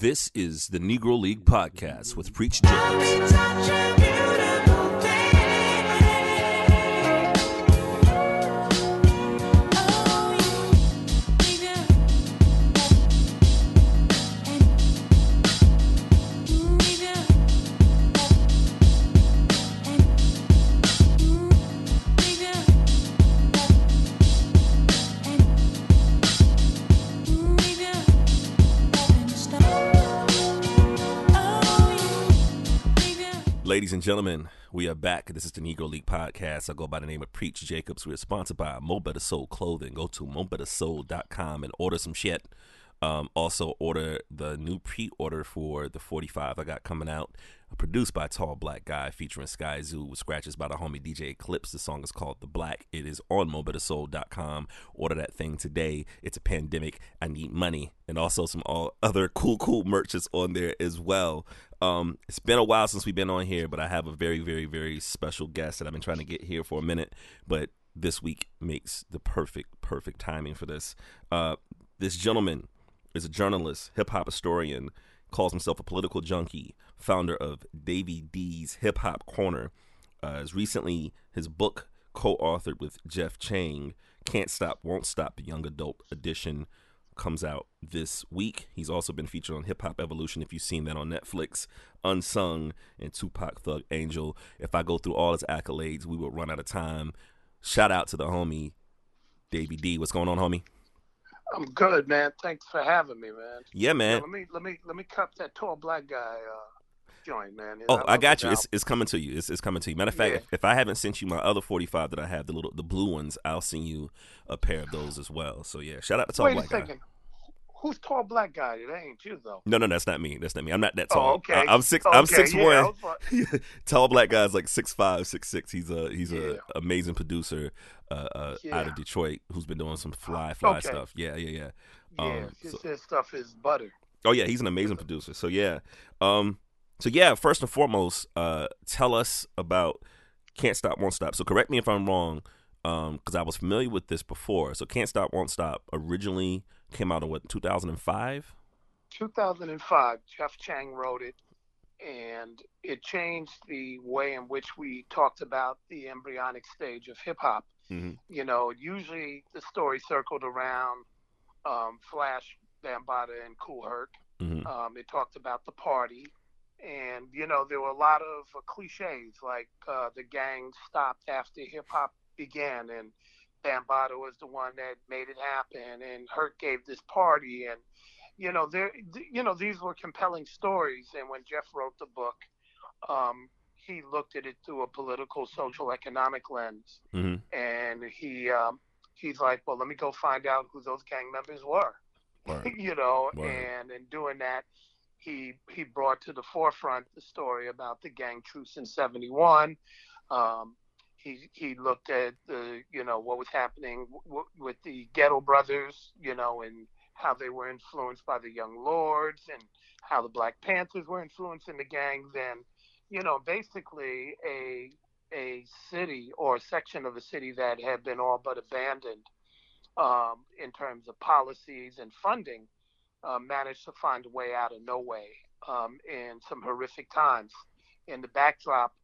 This is the Negro League Podcast with Preach Jacobs. Gentlemen, we are back. This is the Negro League Podcast. I go by the name of Preach Jacobs. We are sponsored by Mo' Betta Soul Clothing. Go to mobettasoul.com and order some shit. Um, also, order the new pre order for the 45 I got coming out. Produced by Tall Black Guy, featuring Skyzoo with scratches by the homie DJ Eclipse. The song is called The Black. It is on mobettasoul.com. Order that thing today. It's a pandemic. I need money. And also some all other cool, cool merches on there as well. Um, it's been a while since we've been on here, but I have a very, very, very special guest that I've been trying to get here for a minute. But this week makes the perfect, perfect timing for this. Uh, this gentleman is a journalist, hip hop historian, calls himself a political junkie, founder of Davey D's Hip Hop Corner. Uh, is recently his book co-authored with Jeff Chang, Can't Stop, Won't Stop, the Young Adult Edition comes out this week. He's also been featured on Hip Hop Evolution, if you've seen that on Netflix, Unsung, and Tupac Thug Angel. If I go through all his accolades, we will run out of time. Shout out to the homie, Davey D. What's going on, homie? I'm good, man. Thanks for having me, man. Yeah, man. let me let me let me cup that tall black guy uh, joint, man. Oh, I, I got you. It's, it's coming to you. It's, it's coming to you. Matter of fact, Yeah. if, if I haven't sent you my other 45 that I have, the little the blue ones, I'll send you a pair of those as well. So yeah, shout out to Tall Wait a Black Guy. Who's tall black guy? It ain't you though. No, no, that's not me. That's not me. I'm not that Oh, tall. okay. I, am six. I'm six yeah, one. Was tall black guy's like six five, six six. He's a he's Yeah. a amazing producer uh, uh, out of Detroit who's been doing some fly fly Okay. stuff. Yeah, yeah, yeah. Yeah, Um, his, so- his stuff is butter. Oh yeah, he's an amazing producer. So yeah, um, so yeah. First and foremost, uh, tell us about Can't Stop, Won't Stop. So correct me if I'm wrong, because I was familiar with this before. So Can't Stop, Won't Stop originally came out in what 2005. 2005, Jeff Chang wrote it, and it changed the way in which we talked about the embryonic stage of hip hop. Mhm. You know, usually the story circled around um, Flash, Bambaataa, and Kool Herc. hmm Um, it talked about the party, and you know there were a lot of uh, cliches like uh, the gang stopped after hip hop began, and Bambaataa was the one that made it happen, and Herc gave this party, and you know there, you know these were compelling stories. And when Jeff wrote the book, um, he looked at it through a political, social, economic lens, hmm and he um, he's like, well, let me go find out who those gang members were Word. you know, Word. and in doing that, he he brought to the forefront the story about the gang truce in '71. Um, he he looked at the you know what was happening w- with the Ghetto Brothers, you know, and how they were influenced by the Young Lords, and how the Black Panthers were influencing the gangs, and you know, basically a a city or a section of a city that had been all but abandoned um, in terms of policies and funding, uh, managed to find a way out of no way um, in some horrific times. In the backdrop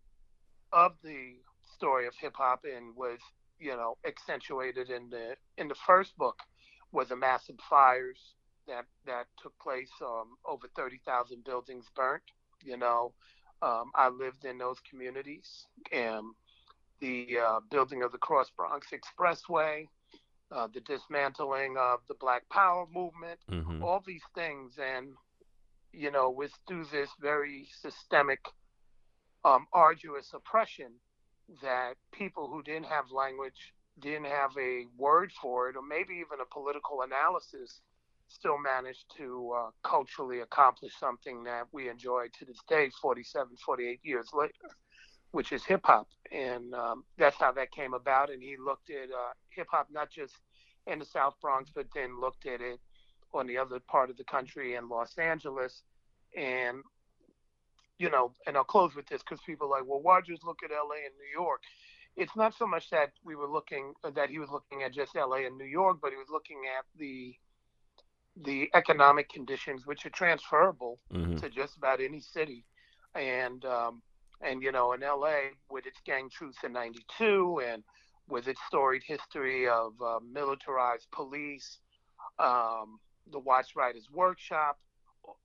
of the story of hip hop and was, you know, accentuated in the in the first book was the massive fires that that took place. Um, over thirty thousand buildings burnt. You know, um, I lived in those communities and the uh, building of the Cross Bronx Expressway, uh, the dismantling of the Black Power movement, hmm all these things, and you know, was through this very systemic, um, arduous oppression that people who didn't have language, didn't have a word for it, or maybe even a political analysis, still managed to uh, culturally accomplish something that we enjoy to this day, 47, 48 years later, which is hip hop. And um, that's how that came about. And he looked at uh, hip hop not just in the South Bronx, but then looked at it on the other part of the country in Los Angeles. And, you know, and I'll close with this because people are like, well, why just look at LA and New York? It's not so much that we were looking, that he was looking at just LA and New York, but he was looking at the the economic conditions, which are transferable Mhm. to just about any city, and um, and you know, in LA with its gang truce in '92 and with its storied history of uh, militarized police, um, the Watts Writers Workshop,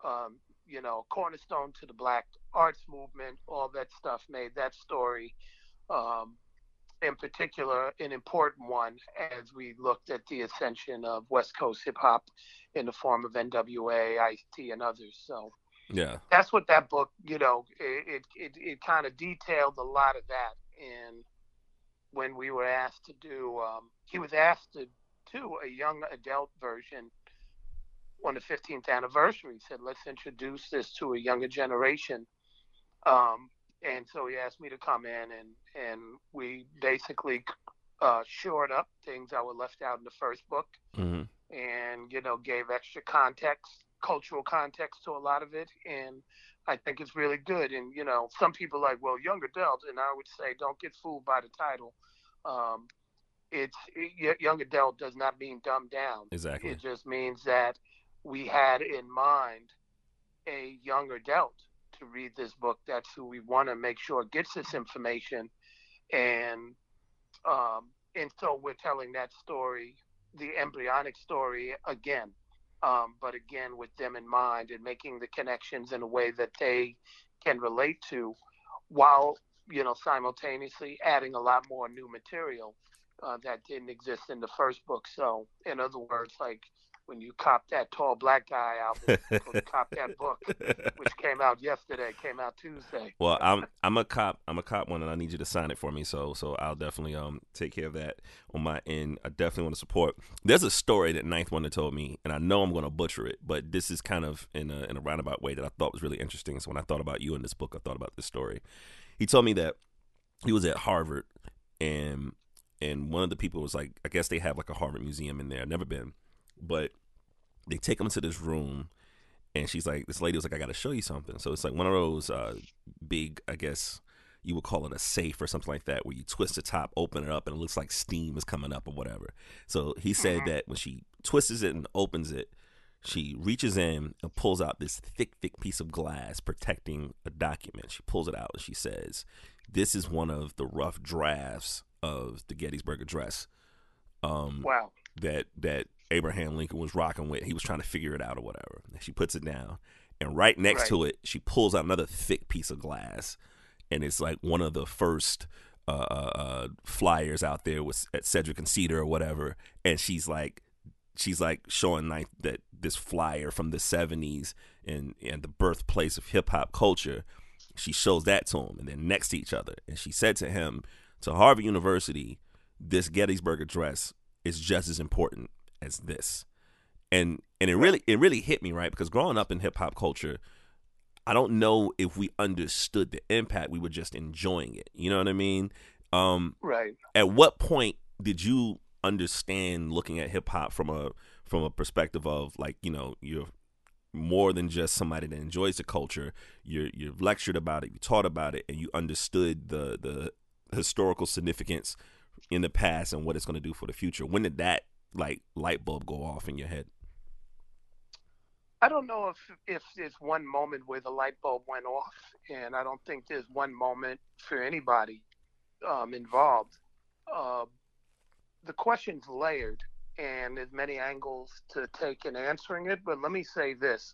um, you know, cornerstone to the Black Arts Movement, all that stuff made that story, um, in particular, an important one as we looked at the ascension of West Coast hip hop in the form of NWA, Ice T, and others. So Yeah. that's what that book, you know, it it, it, kind of detailed a lot of that. And when we were asked to do, um, he was asked to do a young adult version on the 15th anniversary. He said, let's introduce this to a younger generation. Um, and so he asked me to come in and, and we basically uh, shored up things that were left out in the first book hmm and you know gave extra context cultural context to a lot of it and i think it's really good and you know some people are like well young adult and i would say don't get fooled by the title um, it's it, young adult does not mean dumbed down Exactly. it just means that we had in mind a young adult to read this book that's who we want to make sure gets this information and um, and so we're telling that story the embryonic story again, um, but again with them in mind and making the connections in a way that they can relate to, while you know simultaneously adding a lot more new material uh, that didn't exist in the first book. So, in other words, like when you cop that tall black guy album, cop that book, which came out yesterday, came out Tuesday. Well, I'm I'm a cop. I'm a cop one, and I need you to sign it for me. So so I'll definitely um take care of that on my end. I definitely want to support. There's a story that Ninth Wonder told me, and I know I'm going to butcher it, but this is kind of in a in a roundabout way that I thought was really interesting. So when I thought about you in this book, I thought about this story. He told me that he was at Harvard, and and one of the people was like, I guess they have like a Harvard museum in there. I've never been, but they take him to this room and she's like, this lady was like, I got to show you something. So it's like one of those uh, big, I guess you would call it a safe or something like that, where you twist the top, open it up, and it looks like steam is coming up or whatever. So he said that when she twists it and opens it, she reaches in and pulls out this thick, thick piece of glass protecting a document. She pulls it out and she says, This is one of the rough drafts of the Gettysburg Address. Um, Wow. that that Abraham Lincoln was rocking with. He was trying to figure it out or whatever. And she puts it down, and right next Right. to it, she pulls out another thick piece of glass, and it's like one of the first uh, uh, uh, flyers out there was at Sedgwick and Cedar or whatever. And she's like, she's like showing like that this flyer from the '70s and and the birthplace of hip hop culture. She shows that to him, and they're next to each other. And she said to him, to Harvard University, this Gettysburg Address is just as important as this. And and it really it really hit me right because growing up in hip hop culture, I don't know if we understood the impact. We were just enjoying it. You know what I mean? Um, Right. at what point did you understand looking at hip hop from a from a perspective of like you know you're more than just somebody that enjoys the culture. You're you've lectured about it, you taught about it, and you understood the the historical significance in the past and what it's going to do for the future. When did that like light bulb go off in your head? I don't know if if there's one moment where the light bulb went off, and I don't think there's one moment for anybody um, involved. Uh, the question's layered, and there's many angles to take in answering it. But let me say this: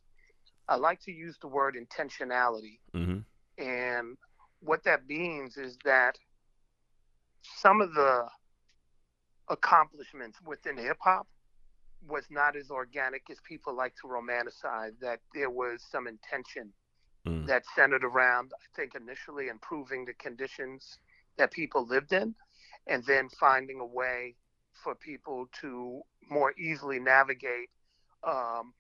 I like to use the word intentionality, Mm-hmm. and what that means is that some of the accomplishments within hip hop was not as organic as people like to romanticize. That there was some intention Mm. that centered around, I think, initially improving the conditions that people lived in, and then finding a way for people to more easily navigate um,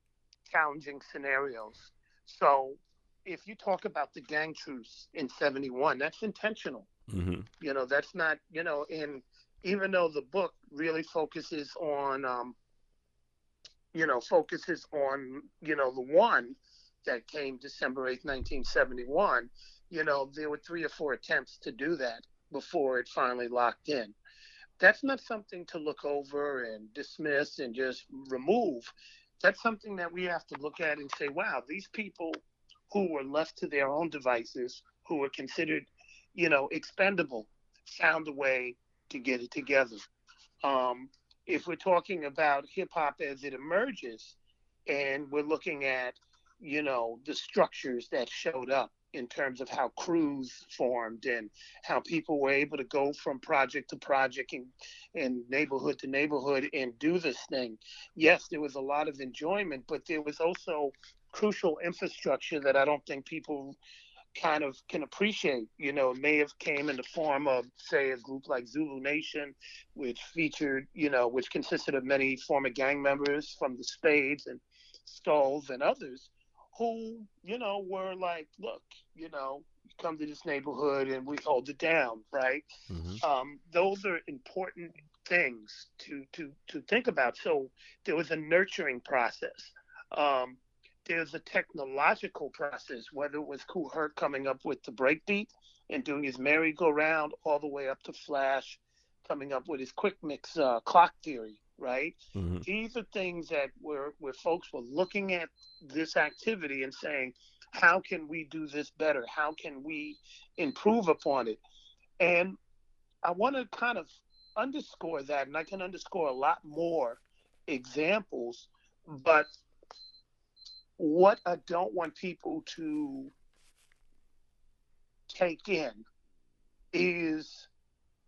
challenging scenarios. So, if you talk about the gang truce in '71, that's intentional Mm-hmm. you know that's not you know and even though the book really focuses on um you know focuses on you know the one that came december 8th 1971 you know there were three or four attempts to do that before it finally locked in. That's not something to look over and dismiss and just remove. That's something that we have to look at and say, wow, these people who were left to their own devices, who were considered, you know, expendable, found a way to get it together. Um, if we're talking about hip hop as it emerges, and we're looking at, you know, the structures that showed up in terms of how crews formed and how people were able to go from project to project and, and neighborhood to neighborhood and do this thing. Yes, there was a lot of enjoyment, but there was also crucial infrastructure that I don't think people kind of can appreciate. You know, it may have came in the form of, say, a group like Zulu Nation, which featured, you know, which consisted of many former gang members from the Spades and Skulls and others who, you know, were like, look, you know, come to this neighborhood and we hold it down, right? Mm-hmm. Um, those are important things to to to think about. So there was a nurturing process. Um, there's a technological process, whether it was Kool Herc coming up with the breakbeat and doing his merry-go-round all the way up to Flash coming up with his quick mix uh, clock theory, right? Mm-hmm. These are things that where where folks were looking at this activity and saying, how can we do this better? How can we improve upon it? And I want to kind of underscore that, and I can underscore a lot more examples, but what I don't want people to take in is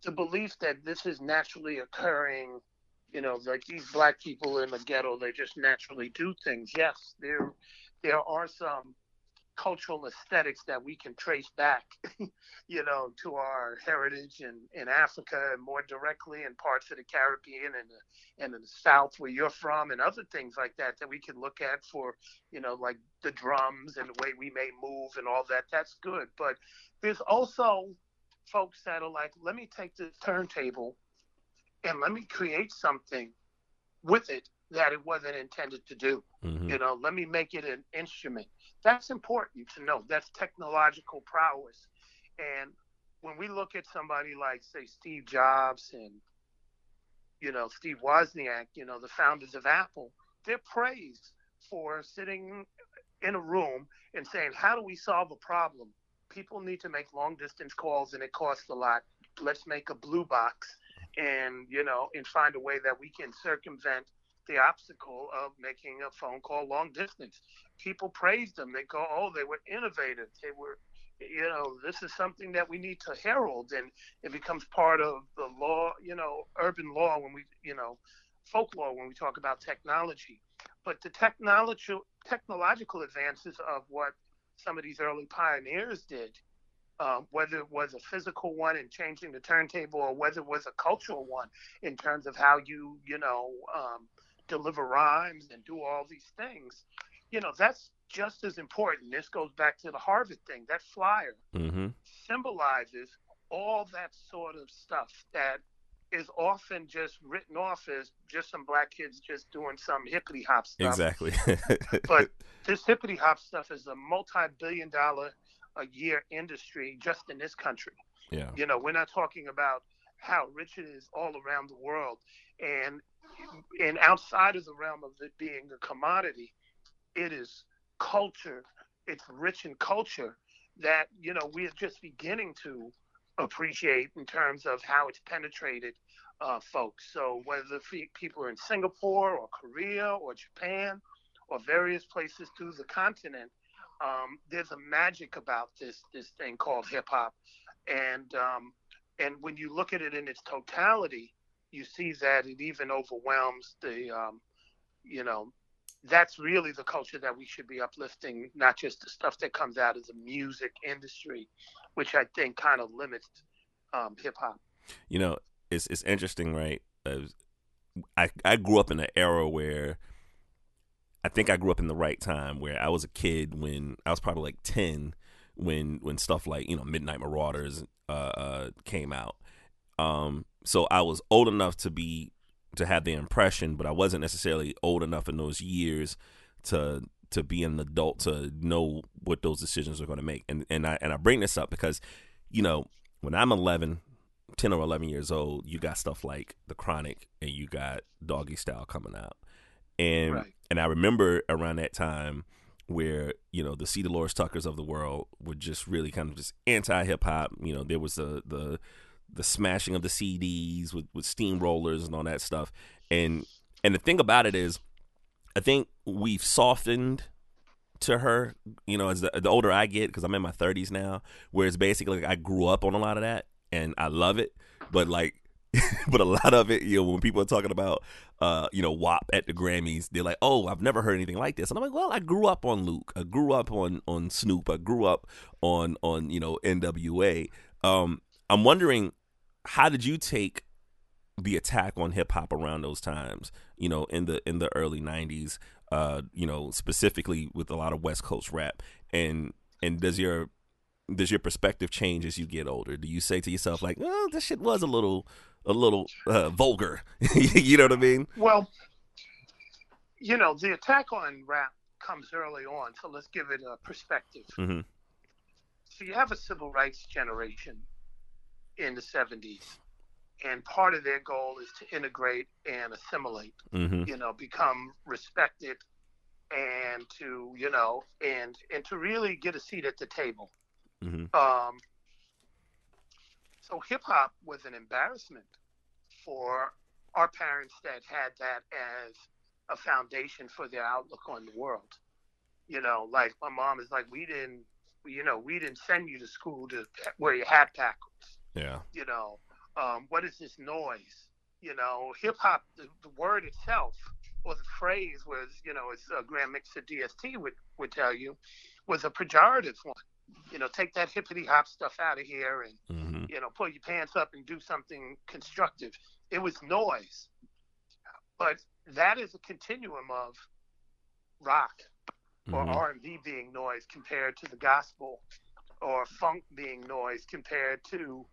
the belief that this is naturally occurring. You know like these black people in the ghetto they just naturally do things. Yes there there are some cultural aesthetics that we can trace back, you know, to our heritage in, in Africa and more directly in parts of the Caribbean and the, and in the South where you're from and other things like that that we can look at for, you know, like the drums and the way we may move and all that. That's good. But there's also folks that are like, let me take this turntable and let me create something with it that it wasn't intended to do. Mm-hmm. You know, let me make it an instrument. That's important to know. That's technological prowess. And when we look at somebody like, say, Steve Jobs and, you know, Steve Wozniak, you know, the founders of Apple, they're praised for sitting in a room and saying, how do we solve a problem? People need to make long distance calls and it costs a lot. Let's make a blue box and, you know, and find a way that we can circumvent the obstacle of making a phone call long distance. People praised them. They go, oh, they were innovative. They were, you know, this is something that we need to herald, and it becomes part of the law, you know, urban law when we, you know, folklore when we talk about technology. But the technology, technological advances of what some of these early pioneers did, uh, whether it was a physical one in changing the turntable or whether it was a cultural one in terms of how you, you know, um, deliver rhymes and do all these things, you know, that's just as important. This goes back to the Harvard thing. That flyer mm-hmm. symbolizes all that sort of stuff that is often just written off as just some black kids just doing some hippity hop stuff. Exactly. but this hippity hop stuff is a multi billion dollar a year industry just in this country. Yeah. You know, we're not talking about how rich it is all around the world. And and outside of the realm of it being a commodity, it is culture. It's rich in culture that you know we're just beginning to appreciate in terms of how it's penetrated uh, folks. So whether the people are in Singapore or Korea or Japan or various places through the continent, um, there's a magic about this this thing called hip hop, and um, and when you look at it in its totality, you see that it even overwhelms the, um, you know, that's really the culture that we should be uplifting, not just the stuff that comes out of the music industry, which I think kind of limits um, hip hop. You know, it's it's interesting, right? I I grew up in an era where I think I grew up in the right time, where I was a kid when I was probably like ten when when stuff like you know Midnight Marauders uh, uh, came out. Um, so I was old enough to be to have the impression, but I wasn't necessarily old enough in those years to to be an adult to know what those decisions are going to make. And and I and I bring this up because you know when I'm 11, 10 or 11 years old, you got stuff like The Chronic and you got Doggystyle coming out. and Right. and I remember around that time where you know the C. Delores Tuckers of the world were just really kind of just anti hip hop. You know, there was the the the smashing of the CDs with with steamrollers and all that stuff. And and the thing about it is, I think we've softened to her. You know, as the, the older I get, because I'm in my 30s now, where it's basically like I grew up on a lot of that and I love it, but like. but a lot of it, you know, when people are talking about, uh, you know, WAP at the Grammys, they're like, "Oh, I've never heard anything like this," and I'm like, "Well, I grew up on Luke, I grew up on on Snoop, I grew up on on you know NWA." Um, I'm wondering, how did you take the attack on hip hop around those times? You know, in the in the early '90s, uh, you know, specifically with a lot of West Coast rap, and and does your does your perspective change as you get older? Do you say to yourself like, "Oh, this shit was a little a little uh, vulgar," you know what I mean? Well, you know, the attack on rap comes early on, so let's give it a perspective. Mhm. So you have a civil rights generation in the 70s, and part of their goal is to integrate and assimilate, hmm you know, become respected and to, you know, and and to really get a seat at the table. Hmm Um, so hip hop was an embarrassment for our parents that had that as a foundation for their outlook on the world. You know, like my mom is like, we didn't, you know, we didn't send you to school to wear your hat backwards. Yeah. You know, um, what is this noise? You know, hip hop, the, the word itself or the phrase was, you know, as uh, Grand Mixer DST would, would tell you, was a pejorative one. You know, take that hippity hop stuff out of here and hmm you know, pull your pants up and do something constructive. It was noise. But that is a continuum of rock or Mhm. R&B being noise compared to the gospel or funk being noise compared to,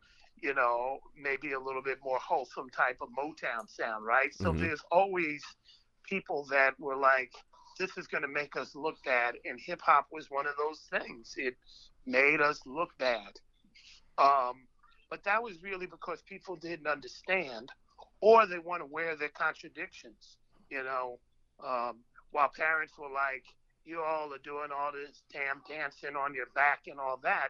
you know, maybe a little bit more wholesome type of Motown sound, right? So Mhm. there's always people that were like, this is going to make us look bad. And hip hop was one of those things. It made us look bad. Um, but that was really because people didn't understand or they weren't aware of their contradictions. You know, um, while parents were like, you all are doing all this damn dancing on your back and all that,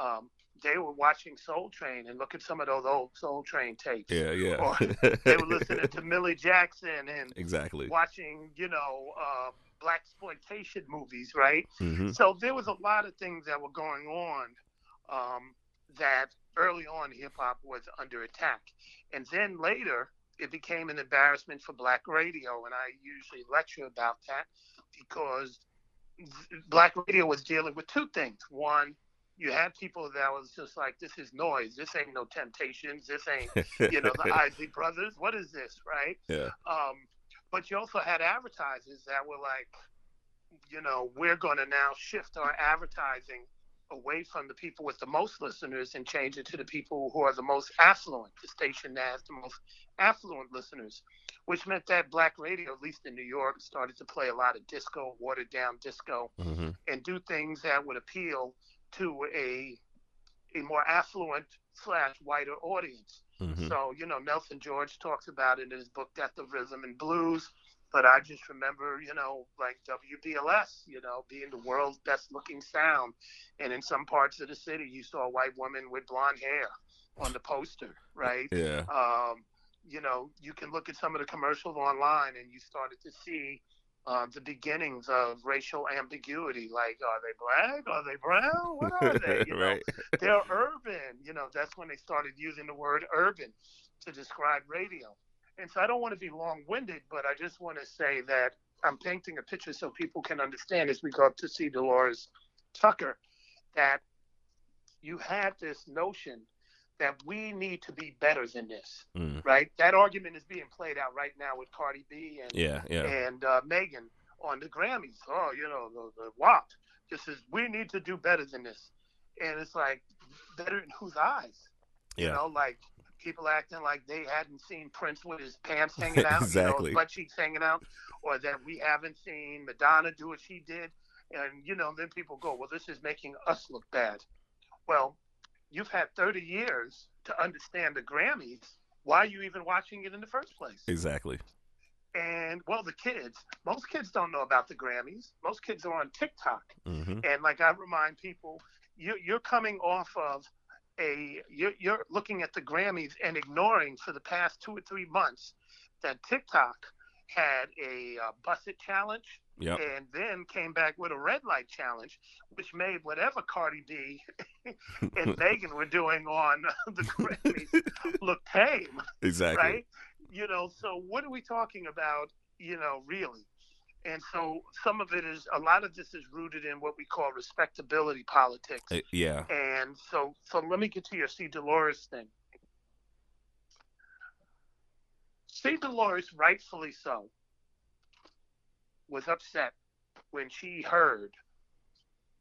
um, they were watching Soul Train and look at some of those old Soul Train tapes. Yeah, yeah. Or they were listening to Millie Jackson and exactly. watching, you know, uh, black exploitation movies, right? hmm So there was a lot of things that were going on um, that early on hip hop was under attack. And then later, it became an embarrassment for black radio. And I usually lecture about that because black radio was dealing with two things. One, you had people that was just like, this is noise. This ain't no Temptations. This ain't, you know, the Isley Brothers. What is this, right? yeah. Um, but you also had advertisers that were like, you know, we're going to now shift our advertising away from the people with the most listeners and change it to the people who are the most affluent, the station that has the most affluent listeners, which meant that black radio, at least in New York, started to play a lot of disco, watered down disco, hmm and do things that would appeal to a a more affluent slash wider audience. hmm So, you know, Nelson George talks about it in his book, Death of Rhythm and Blues. But I just remember, you know, like WBLS, you know, being the world's best looking sound. And in some parts of the city, you saw a white woman with blonde hair on the poster, right? Yeah. Um, you know, you can look at some of the commercials online and you started to see uh, the beginnings of racial ambiguity. Like, are they black? Are they brown? What are they? You know, right. they're urban. You know, that's when they started using the word urban to describe radio. And so I don't want to be long winded, but I just want to say that I'm painting a picture so people can understand as we go up to C. Delores Tucker that you had this notion that we need to be better than this, Mm. right? That argument is being played out right now with Cardi B and Yeah, yeah. and uh, Megan on the Grammys. Oh, you know, the, the WAP. This is, we need to do better than this. And it's like, better in whose eyes? You know, like people acting like they hadn't seen Prince with his pants hanging out, Exactly. you know, butt cheeks hanging out, or that we haven't seen Madonna do what she did. And, you know, then people go, well, this is making us look bad. Well, you've had 30 years to understand the Grammys. Why are you even watching it in the first place? Exactly. and well, the kids, most kids don't know about the Grammys. Most kids are on TikTok, Mm-hmm. and like I remind people, you, you're coming off of a you're, you're looking at the Grammys and ignoring for the past two or three months that TikTok had a uh, bus it challenge Yep. and then came back with a red light challenge, which made whatever Cardi B and Megan were doing on the Grammys look tame, Exactly. right? You know, so what are we talking about, you know, really? And so some of it is a lot of this is rooted in what we call respectability politics. Uh, yeah. And so so let me get to your C. Delores thing. C. Delores, rightfully so, was upset when she heard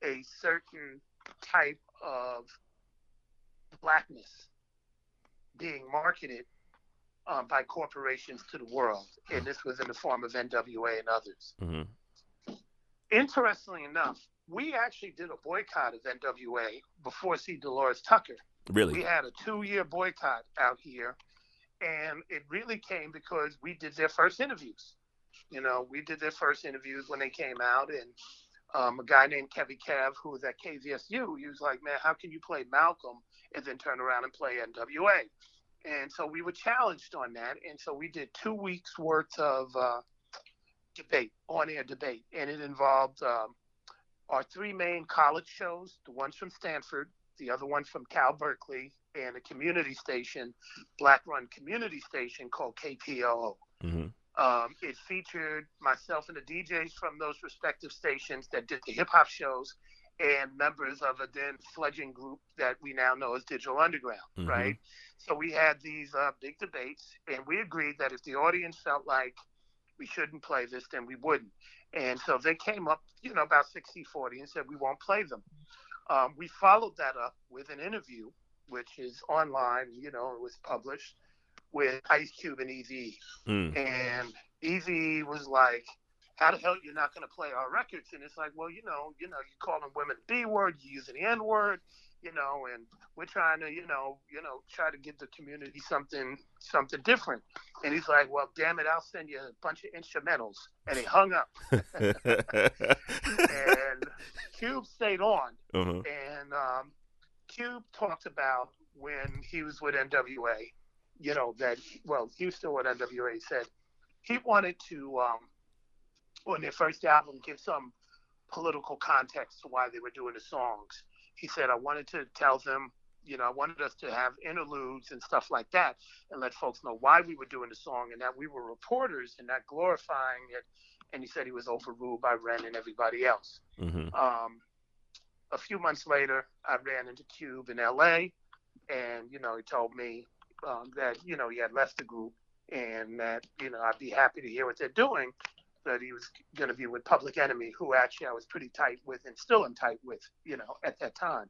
a certain type of blackness being marketed um, by corporations to the world. And this was in the form of NWA and others. Mm-hmm. Interestingly enough, we actually did a boycott of NWA before C. Delores Tucker. Really. We had a two year boycott out here, and it really came because we did their first interviews. You know, we did their first interviews when they came out, and um, a guy named Kevin Kev, who was at KZSU, he was like, Man, how can you play Malcolm and then turn around and play NWA? And so we were challenged on that. And so we did two weeks worth of uh, debate, on air debate, and it involved um, our three main college shows the ones from Stanford, the other one from Cal Berkeley, and a community station, black run community station called KPOO. Mm-hmm. Um, it featured myself and the DJs from those respective stations that did the hip hop shows and members of a then fledgling group that we now know as Digital Underground, Mhm. right? So we had these uh, big debates, and we agreed that if the audience felt like we shouldn't play this, then we wouldn't. And so they came up, you know, about 60 40 and said, we won't play them. Um, we followed that up with an interview, which is online, you know, it was published with Ice Cube and Eazy. Mm. And Eazy was like, how the hell you're not going to play our records? And it's like, well, you know, you know, you calling women the B word, you using the N word, you know, and we're trying to, you know, you know, try to give the community something, something different. And he's like, well, damn it, I'll send you a bunch of instrumentals. And he hung up. and Cube stayed on. uh-huh. And um, Cube talked about when he was with NWA, you know, that, well, still with NWA, said he wanted to, um, on their first album, give some political context to why they were doing the songs. He said, I wanted to tell them, you know, I wanted us to have interludes and stuff like that and let folks know why we were doing the song and that we were reporters and not glorifying it. And he said he was overruled by Ren and everybody else. Mm-hmm. Um, a few months later, I ran into Cube in LA, and you know he told me um, that you know he had left the group, and that you know I'd be happy to hear what they're doing. That he was going to be with Public Enemy, who actually I was pretty tight with, and still am tight with, you know, at that time.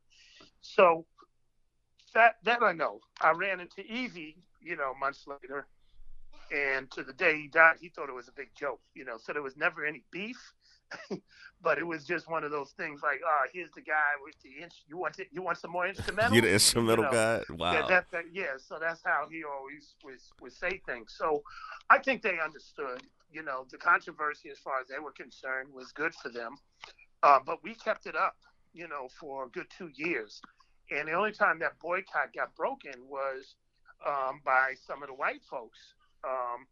So that that I know. I ran into Eazy, you know, months later, and to the day he died, he thought it was a big joke, you know. So there was never any beef, but it was just one of those things like, oh, here's the guy with the inch. You want it? You want some more instrumental? You the instrumental know, guy? Wow. Yeah, that, that, yeah, so that's how he always was, would say things. So I think they understood, you know, the controversy as far as they were concerned was good for them. Uh, but we kept it up, you know, for a good two years. And the only time that boycott got broken was um, by some of the white folks. Um,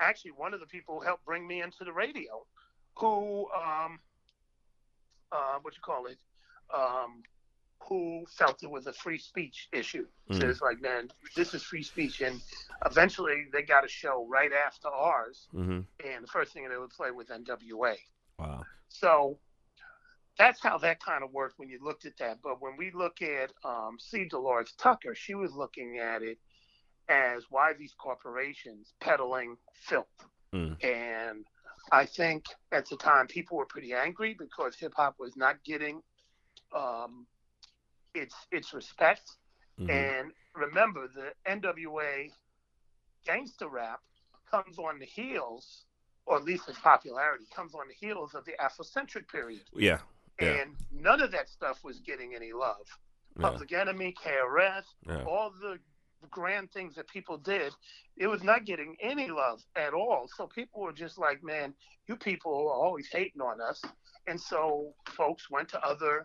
actually, one of the people who helped bring me into the radio, who, um, uh, what you call it, um, who felt it was a free speech issue. So Mm. it's like, man, this is free speech. And eventually they got a show right after ours. Mm-hmm. And the first thing they would play was NWA. Wow. So that's how that kind of worked when you looked at that. But when we look at um, C. Delores Tucker, she was looking at it as why these corporations peddling filth. Mm. And I think at the time people were pretty angry because hip hop was not getting um, its its respect. Mhm. And remember, the NWA gangster rap comes on the heels, or at least its popularity comes on the heels of the Afrocentric period. Yeah. Yeah. And none of that stuff was getting any love. Yeah. Public Enemy, KRS, Yeah. all the grand things that people did, it was not getting any love at all. So people were just like, man, you people are always hating on us. And so folks went to other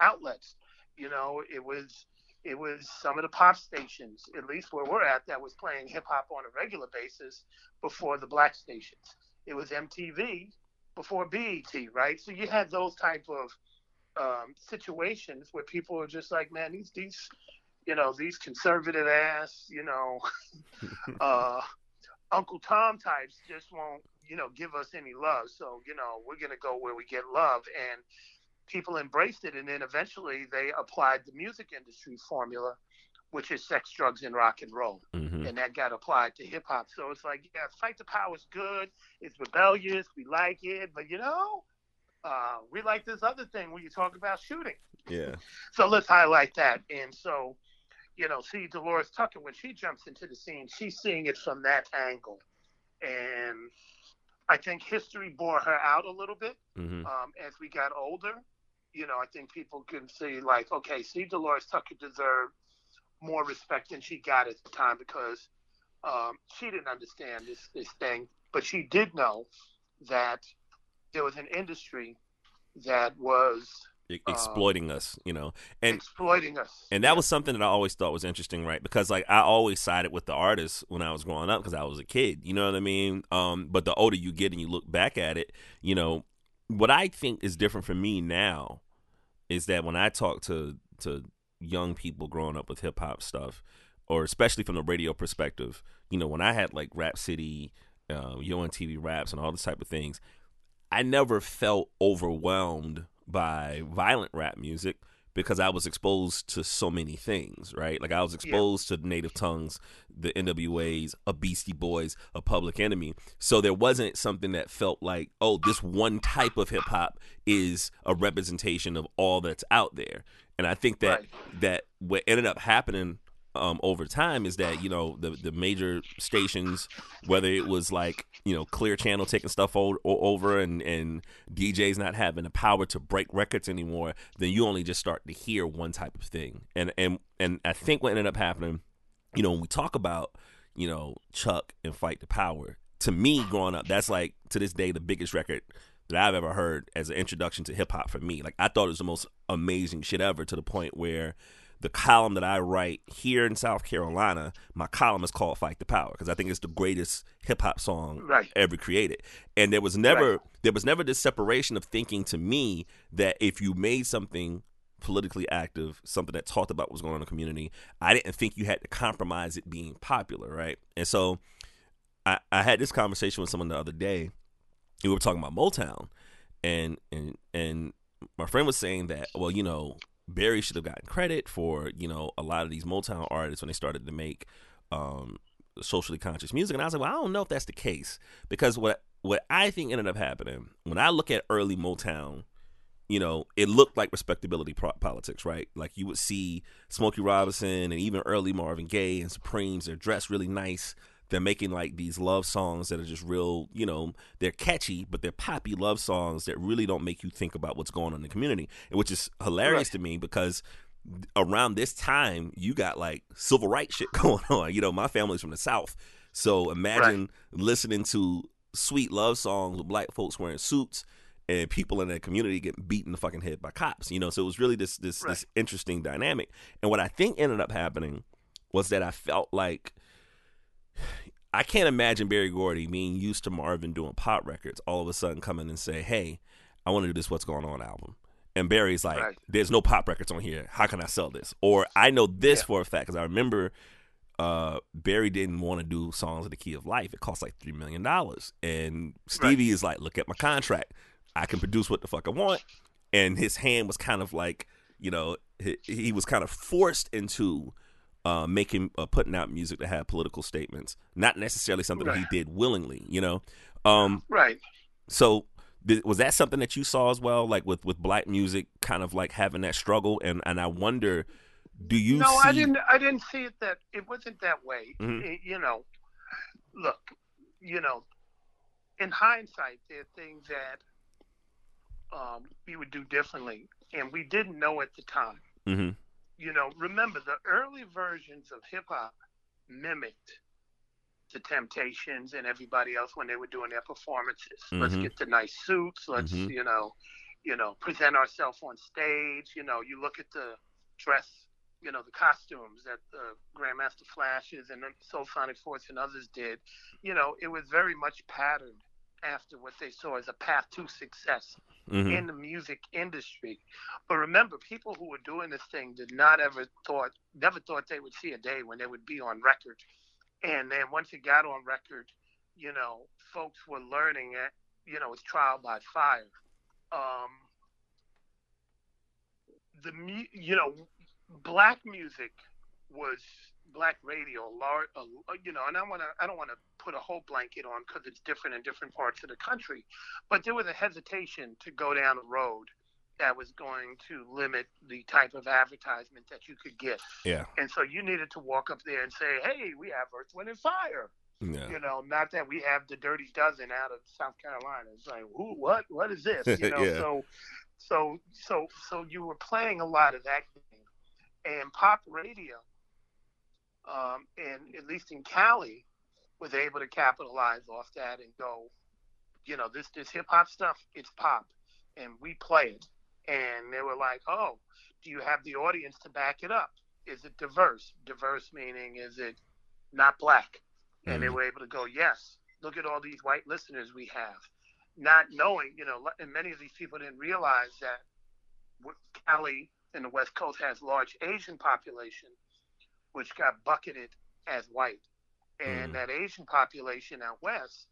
outlets. You know, it was it was some of the pop stations, at least where we're at, that was playing hip hop on a regular basis before the black stations. It was MTV before BET, right? So you had those type of um, situations where people are just like, man, these these you know these conservative ass, you know, uh, Uncle Tom types just won't you know give us any love. So you know we're gonna go where we get love and people embraced it, and then eventually they applied the music industry formula, which is sex, drugs, and rock and roll, Mm-hmm. and that got applied to hip hop. So it's like, yeah, fight the power is good. It's rebellious. We like it, but you know, uh, we like this other thing when you talk about shooting. Yeah. So let's highlight that. And so, you know, C. Delores Tucker when she jumps into the scene, she's seeing it from that angle, and I think history bore her out a little bit Mm-hmm. um, as we got older. You know, I think people can see like, okay, see, Delores Tucker deserved more respect than she got at the time because um, she didn't understand this this thing, but she did know that there was an industry that was E- exploiting us, you know, and exploiting us. and that was something that I always thought was interesting, right? Because like I always sided with the artists when I was growing up because I was a kid, you know what I mean? Um, but the older you get and you look back at it, you know, what I think is different for me now is that when I talk to to young people growing up with hip hop stuff, or especially from the radio perspective, you know, when I had like Rap City, uh, Yo MTV raps, and all this type of things, I never felt overwhelmed by violent rap music because I was exposed to so many things, right? Like I was exposed to the Native Tongues, the NWAs, a Beastie Boys, a Public Enemy. So there wasn't something that felt like, oh, this one type of hip hop is a representation of all that's out there. And I think that Right. that what ended up happening um, over time is that you know the the major stations, whether it was like you know Clear Channel taking stuff o- over and and DJs not having the power to break records anymore, then you only just start to hear one type of thing. And and and I think what ended up happening, you know, when we talk about you know Chuck and Fight the Power, to me growing up, that's like to this day the biggest record that I've ever heard as an introduction to hip hop for me. Like I thought it was the most amazing shit ever to the point where the column that I write here in South Carolina, my column is called Fight the Power because I think it's the greatest hip hop song Right. ever created. And there was never Right. there was never this separation of thinking to me that if you made something politically active, something that talked about what was going on in the community, I didn't think you had to compromise it being popular, right? And so I, I had this conversation with someone the other day. We were talking about Motown, and and and my friend was saying that well, you know, Berry should have gotten credit for you know a lot of these Motown artists when they started to make um, socially conscious music, and I was like, well, I don't know if that's the case because what what I think ended up happening when I look at early Motown you know, it looked like respectability pro- politics, right? Like you would see Smokey Robinson and even early Marvin Gaye and Supremes. They're dressed really nice. They're making like these love songs that are just real, you know, they're catchy, but they're poppy love songs that really don't make you think about what's going on in the community, which is hilarious Right. to me because around this time you got like civil rights shit going on. You know, my family's from the South, so imagine listening to sweet love songs with black folks wearing suits and people in that community getting beaten the fucking head by cops. You know, so it was really this this Right. this interesting dynamic. And what I think ended up happening was that I felt like I can't imagine Berry Gordy being used to Marvin doing pop records, all of a sudden coming and say, "Hey, I want to do this What's Going On album." And Berry's like, Right. "There's no pop records on here. How can I sell this?" Or I know this Yeah. for a fact because I remember uh, Berry didn't want to do songs in the key of life. It cost like three million dollars, and Stevie is like, "Look at my contract. I can produce what the fuck I want." And his hand was kind of like, you know, he, he was kind of forced into uh, making uh, putting out music that had political statements, not necessarily something that he did willingly. You know, um, Right. so th- was that something that you saw as well, like with with black music, kind of like having that struggle? And and I wonder, do you? no, see, I didn't. I didn't see it that it wasn't that way. Mhm. It- you know, look, you know, in hindsight, there are things that um, we would do differently, and we didn't know at the time. hmm You know, remember the early versions of hip hop mimicked the Temptations and everybody else when they were doing their performances. Mhm. Let's get the nice suits. Let's Mhm. you know, you know, present ourselves on stage. You know, you look at the dress, you know, the costumes that the Grandmaster Flashes and Soulsonic Force and others did. You know, it was very much patterned after what they saw as a path to success Mhm. in the music industry. But remember, people who were doing this thing did not ever thought, never thought they would see a day when they would be on record. And then once it got on record, you know, folks were learning it. You know, it's trial by fire. Um, the mu- you know, black music was black radio, large, uh, you know, and I want to, I don't want to put a whole blanket on because it's different in different parts of the country, but there was a hesitation to go down a road that was going to limit the type of advertisement that you could get. Yeah. And so you needed to walk up there and say, hey, we have Earth, Wind, and Fire. Yeah. You know, not that we have the Dirty Dozen out of South Carolina. It's like, who, what, what is this? You know, Yeah. so, so, so, so you were playing a lot of that game, and pop radio, um, and at least in Cali, was able to capitalize off that and go, you know, this this hip hop stuff, it's pop, and we play it, and they were like, oh, do you have the audience to back it up? Is it diverse? Diverse meaning is it not black? And they Mhm. were able to go, yes, look at all these white listeners we have. Not knowing, you know, and many of these people didn't realize that Cali and the West Coast has large Asian population, which got bucketed as white. And Mm. that Asian population out west,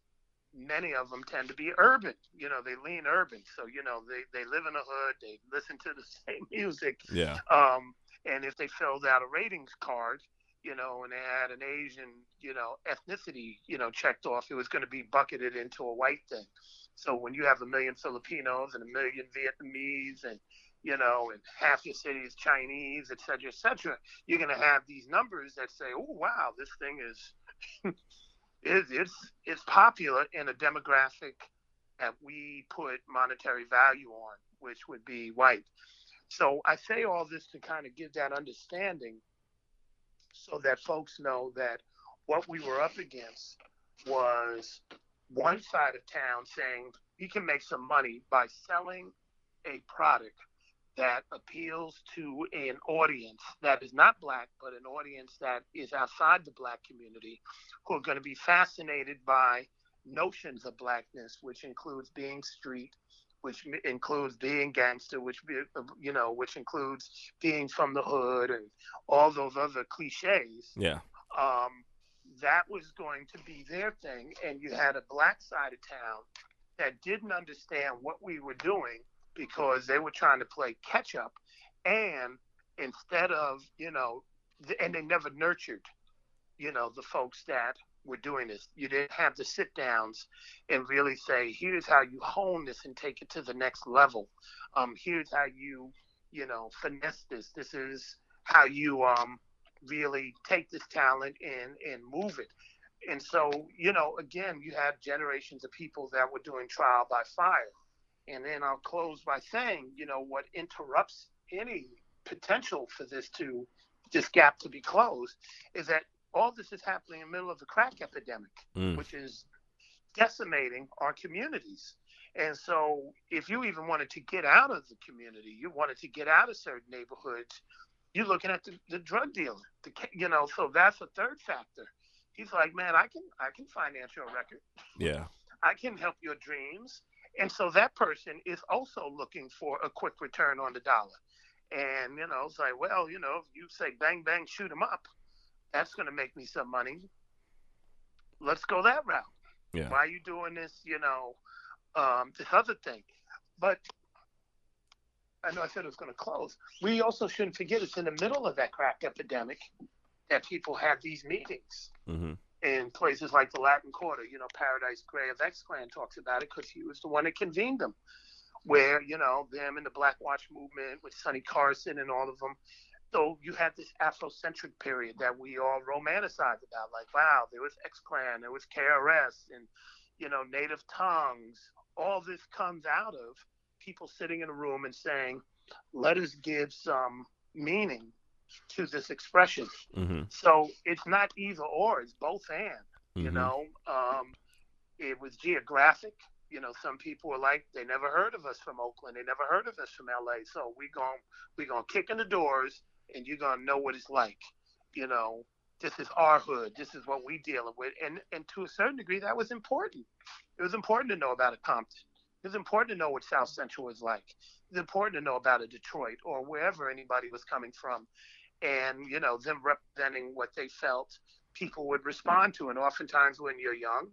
many of them tend to be urban. You know, they lean urban. So, you know, they, they live in the hood, they listen to the same music, Yeah. um, and if they filled out a ratings card, you know, and they had an Asian, you know, ethnicity, you know, checked off, it was going to be bucketed into a white thing. So when you have a million Filipinos and a million Vietnamese and, you know, and half your city is Chinese, et cetera, et cetera, you're going to have these numbers that say, oh, wow, this thing is, is it's, it's popular in a demographic that we put monetary value on, which would be white. So I say all this to kind of give that understanding so that folks know that what we were up against was one side of town saying we can make some money by selling a product that appeals to an audience that is not black, but an audience that is outside the black community who are going to be fascinated by notions of blackness, which includes being street, which includes being gangster, which you know, which includes being from the hood and all those other cliches. Yeah. Um, that was going to be their thing, and you had a black side of town that didn't understand what we were doing because they were trying to play catch up, and instead of you know, and they never nurtured, you know, the folks that were doing this. You didn't have the sit downs and really say, here's how you hone this and take it to the next level. Um, here's how you, you know, finesse this. This is how you um, really take this talent and and move it. And so, you know, again, you have generations of people that were doing trial by fire. And then I'll close by saying, you know, what interrupts any potential for this to this gap to be closed is that all this is happening in the middle of the crack epidemic Mm. which is decimating our communities. And so, if you even wanted to get out of the community, you wanted to get out of certain neighborhoods, you're looking at the, the drug dealer. The, you know, so that's a third factor. He's like, man, I can I can finance your record. Yeah. I can help your dreams. And so that person is also looking for a quick return on the dollar. And, you know, it's like, well, you know, if you say bang, bang, shoot 'em up, that's going to make me some money. Let's go that route. Yeah. Why are you doing this, you know, um, this other thing? But I know I said it was going to close. We also shouldn't forget it's in the middle of that crack epidemic that people have these meetings Mm-hmm. In places like the Latin Quarter. You know, Paradise Gray of X Clan talks about it because he was the one that convened them. Where you know them and the Black Watch movement with Sonny Carson and all of them. So you had this Afrocentric period that we all romanticize about, like wow, there was X Clan, there was KRS, and you know Native tongues. All this comes out of people sitting in a room and saying, let us give some meaning to this expression. Mm-hmm. So it's not either or; it's both and. You Mhm. know, um, it was geographic. You know, some people were like, they never heard of us from Oakland, they never heard of us from LA. So we going we gonna kick in the doors, and you're gonna know what it's like. You know, this is our hood. This is what we dealing with, and and to a certain degree, that was important. It was important to know about a Compton. It was important to know what South Central was like. It was important to know about a Detroit or wherever anybody was coming from, and you know them representing what they felt people would respond to. And oftentimes, when you're young,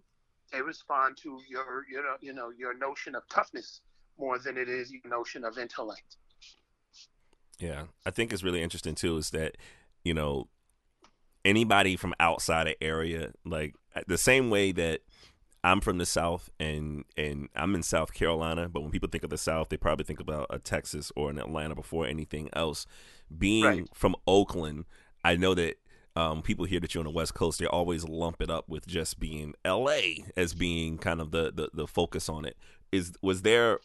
they respond to your you know you know your notion of toughness more than it is your notion of intellect. Yeah, I think it's really interesting too. Is that you know anybody from outside an area, like the same way that I'm from the South and and I'm in South Carolina, but when people think of the South, they probably think about a Texas or an Atlanta before anything else. Being Right. from Oakland, I know that um, people hear that you're on the West Coast, they always lump it up with just being L.A. as being kind of the the, the focus on it. Is was there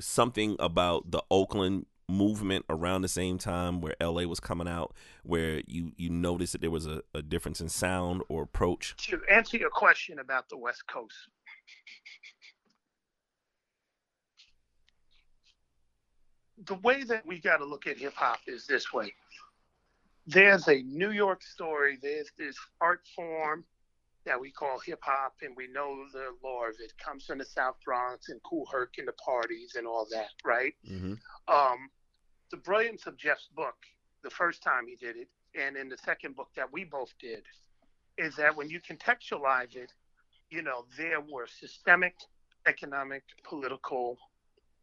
something about the Oakland movement around the same time where LA was coming out where you you noticed that there was a, a difference in sound or approach To answer your question about the West Coast, the way that we got to look at hip hop is this way. There's a New York story. There's this art form that we call hip hop, and we know the lore of it. comes from the South Bronx and Kool Herc and the parties and all that, right? mm-hmm. um, the brilliance of Jeff's book, the first time he did it, and in the second book that we both did, is that when you contextualize it, you know, there were systemic, economic, political,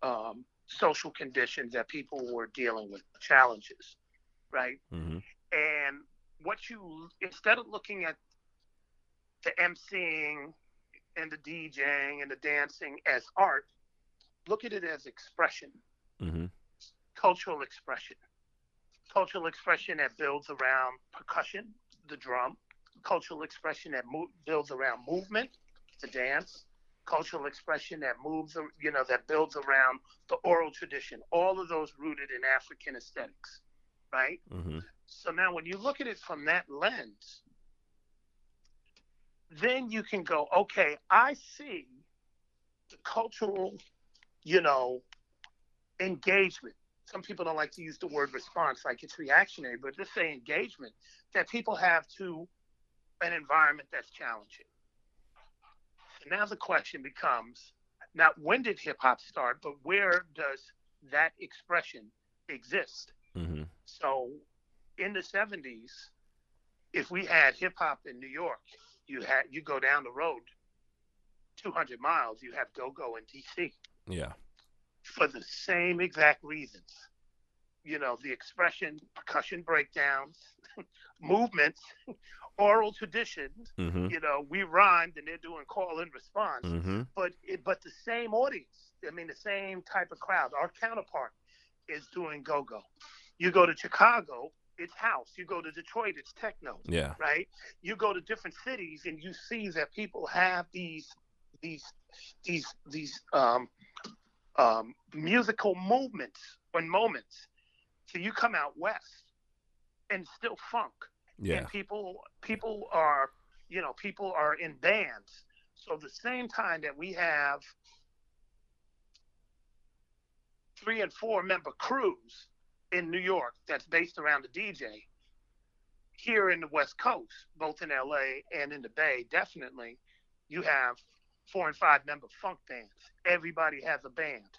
um, social conditions that people were dealing with, challenges, right? Mm-hmm. And what you, instead of looking at the emceeing and the DJing and the dancing as art, look at it as expression Mm-hmm. cultural expression. Cultural expression that builds around percussion, the drum. Cultural expression that mo- builds around movement, the dance. Cultural expression that moves, you know, that builds around the oral tradition. All of those rooted in African aesthetics, right? Mm-hmm. So now when you look at it from that lens, then you can go, okay, I see the cultural, you know, engagement. Some people don't like to use the word response like it's reactionary, but just say engagement that people have to an environment that's challenging. And now the question becomes not when did hip hop start, but where does that expression exist? Mm-hmm. So in the 70s, if we had hip hop in New York, you had you go down the road 200 miles, you have go go in DC Yeah. for the same exact reasons. You know, the expression, percussion breakdowns, movements, oral traditions. Mm-hmm. You know, we rhymed and they're doing call and response, Mm-hmm. but it, but the same audience. I mean, the same type of crowd. Our counterpart is doing go go. You go to Chicago, it's house. You go to Detroit, it's techno Yeah. right? You go to different cities and you see that people have these these these these um, um, musical movements and moments. So you come out west and still funk, Yeah. and people people are you know people are in bands. So the same time that we have three and four member crews in New York that's based around the DJ, here in the West Coast, both in LA and in the Bay, definitely, you have four and five member funk bands. Everybody has a band.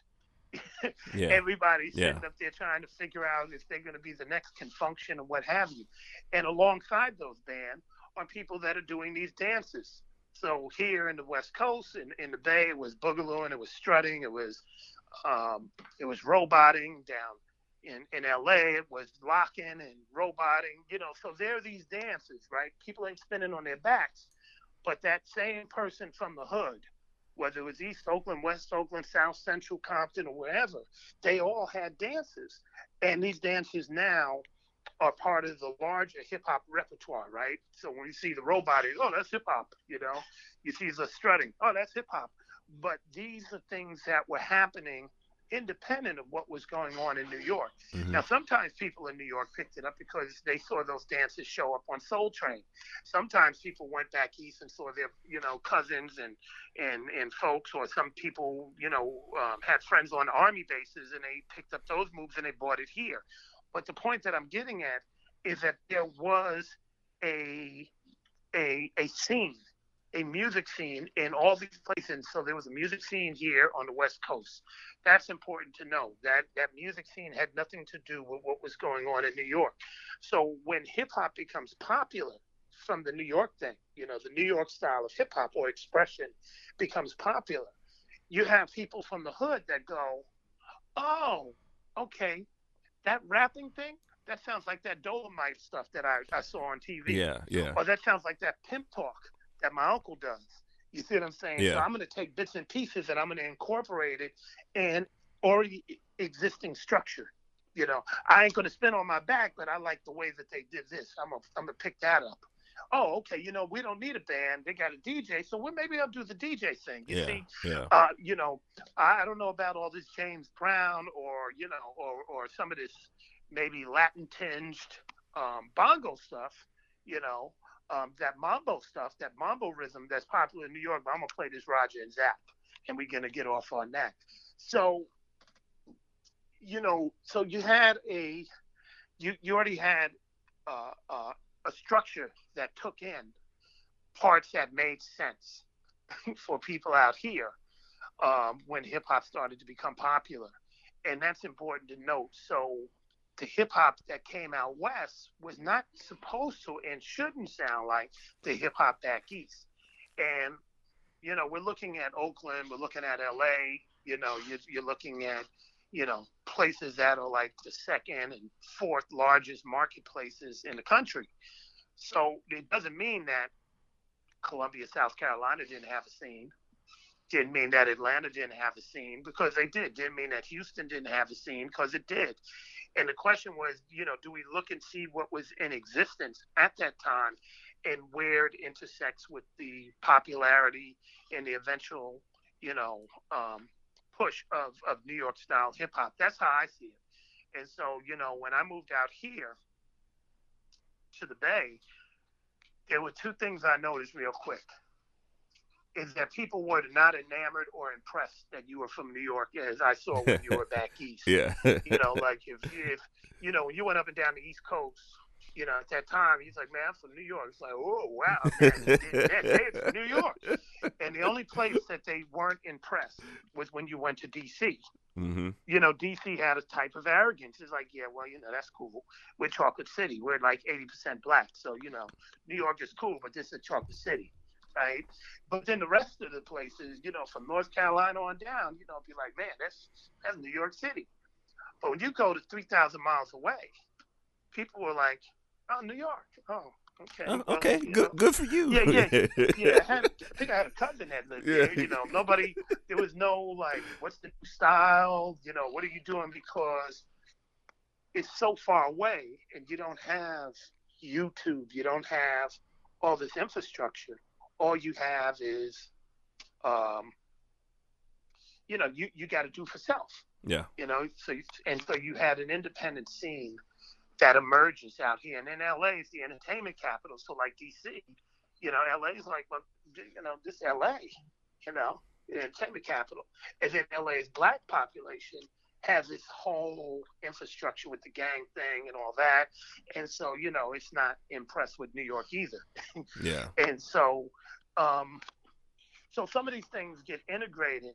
Yeah. Everybody's Yeah. sitting up there trying to figure out if they're going to be the next Con Funk Shun or what have you. And alongside those bands are people that are doing these dances. So here in the West Coast, in, in the Bay, it was boogalooing, it was strutting, it was um, it was roboting down in, in LA, it was locking and roboting, you know. So there are these dances, right? People ain't spinning on their backs, but that same person from the hood, whether it was East Oakland, West Oakland, South Central, Compton, or wherever, they all had dances. And these dances now are part of the larger hip hop repertoire, right? So when you see the roboting, oh, that's hip hop, you know. You see the strutting, oh, that's hip hop. But these are things that were happening independent of what was going on in New York. Mm-hmm. Now, sometimes people in New York picked it up because they saw those dances show up on Soul Train. Sometimes people went back east and saw their, you know, cousins and and and folks, or some people, you know, um, had friends on army bases and they picked up those moves and they bought it here. But the point that I'm getting at is that there was a a a scene a music scene in all these places. So there was a music scene here on the West Coast. That's important to know. That that music scene had nothing to do with what was going on in New York. So when hip hop becomes popular from the New York thing, you know, the New York style of hip hop or expression becomes popular, you have people from the hood that go, "Oh, okay, that rapping thing." That sounds like that Dolomite stuff that I, I saw on TV. Yeah, yeah. Or that sounds like that pimp talk that my uncle does. You see what I'm saying? Yeah. So I'm going to take bits and pieces and I'm going to incorporate it in already existing structure. You know, I ain't going to spin on my back, but I like the way that they did this. I'm going I'm to pick that up. Oh, okay. You know, we don't need a band. They got a DJ. So well, maybe I'll do the DJ thing. You yeah, see? Yeah. Uh, you know, I don't know about all this James Brown or, you know, or, or some of this maybe Latin tinged um, bongo stuff, you know, um, that mambo stuff, that mambo rhythm that's popular in New York. But I'm gonna play this Roger and Zap, and we're gonna get off on that. So, you know, so you had a, you you already had uh, uh, a structure that took in parts that made sense for people out here um, when hip hop started to become popular, and that's important to note. So the hip hop that came out west was not supposed to and shouldn't sound like the hip hop back east. And you know, we're looking at Oakland, we're looking at LA. You know, you're, you're looking at you know places that are like the second and fourth largest marketplaces in the country. So it doesn't mean that Columbia, South Carolina didn't have a scene. Didn't mean that Atlanta didn't have a scene because they did. Didn't mean that Houston didn't have a scene because it did. And the question was, you know, do we look and see what was in existence at that time and where it intersects with the popularity and the eventual, you know, um, push of, of New York style hip hop? That's how I see it. And so, you know, when I moved out here to the Bay, there were two things I noticed real quick is that people were not enamored or impressed that you were from New York as I saw when you were back east. yeah. you know, like if if you know when you went up and down the East Coast, you know, at that time he's like, Man, I'm from New York. It's like, oh wow, man, it's from New York. And the only place that they weren't impressed was when you went to DC. Mm-hmm. You know, DC had a type of arrogance. It's like, yeah, well, you know, that's cool. We're Chocolate City. We're like 80% black. So, you know, New York is cool, but this is Chocolate City right? But then the rest of the places, you know, from North Carolina on down, you know, be like, man, that's that's New York City. But when you go to three thousand miles away, people were like, oh, New York. Oh, okay. Oh, well, okay, good, know. good for you. Yeah, yeah, yeah. I, had, I think I had a cousin that lived yeah. there. You know, nobody. There was no like, what's the new style? You know, what are you doing? Because it's so far away, and you don't have YouTube. You don't have all this infrastructure all you have is, um, you know, you, you got to do for self. Yeah. You know, so and so you had an independent scene that emerges out here, and then LA is the entertainment capital. So like DC, you know, LA is like, well, you know, this LA, you know, the entertainment capital, and then LA's black population has this whole infrastructure with the gang thing and all that. And so, you know, it's not impressed with New York either. Yeah. and so, um, so some of these things get integrated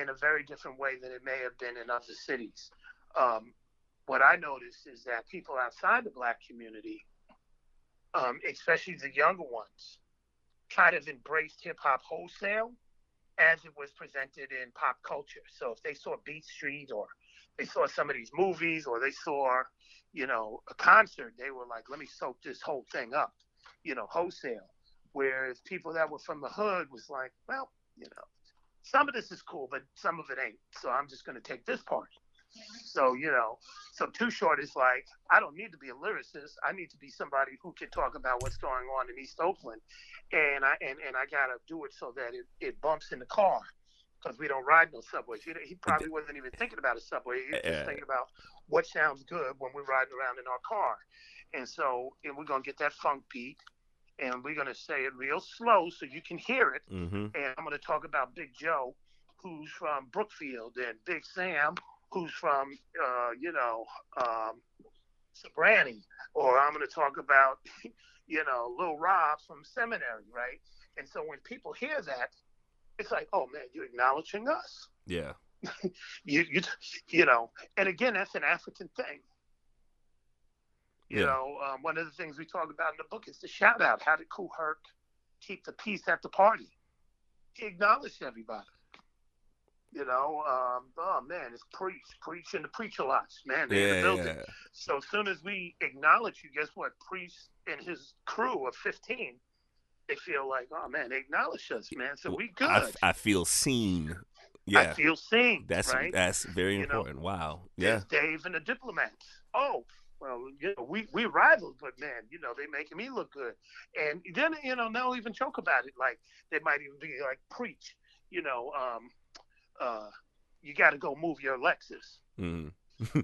in a very different way than it may have been in other cities. Um, what I noticed is that people outside the black community, um, especially the younger ones, kind of embraced hip hop wholesale as it was presented in pop culture. So if they saw Beat Street or they saw some of these movies or they saw, you know, a concert, they were like, let me soak this whole thing up, you know, wholesale. Whereas people that were from the hood was like, well, you know, some of this is cool, but some of it ain't. So I'm just going to take this part. So, you know, so Too Short is like, I don't need to be a lyricist. I need to be somebody who can talk about what's going on in East Oakland. And I and, and I gotta do it so that it, it bumps in the car. because we don't ride no subways. He, he probably wasn't even thinking about a subway. He was just thinking about what sounds good when we're riding around in our car. And so, and we're gonna get that funk beat, and we're gonna say it real slow so you can hear it. Mm-hmm. And I'm gonna talk about Big Joe, who's from Brookfield, and Big Sam, who's from, uh, you know, um, Sobrante, or I'm gonna talk about, you know, Lil Rob from Seminary, right? And so when people hear that, it's like, oh man, you're acknowledging us. Yeah. You, you, you know, and again, that's an African thing. You Yeah. know, um, one of the things we talk about in the book is the shout out. How did Herc keep the peace at the party? He acknowledged everybody. You know, um, oh man, it's preach, preach, and the preach a lots, man. They're in the building. Yeah. So as soon as we acknowledge you, guess what? Priest and his crew of 15, they feel like, oh man, they acknowledge us, man. So we good. I, I feel seen. Yeah, I feel seen. That's right. that's very You know, important. wow. Yeah. Dave and the diplomats. Oh, well, you know, we we rivals, but man, you know, they making me look good. And then you know, they'll even joke about it. Like they might even be like, preach. You know, um, uh, you got to go move your Lexus. Mm.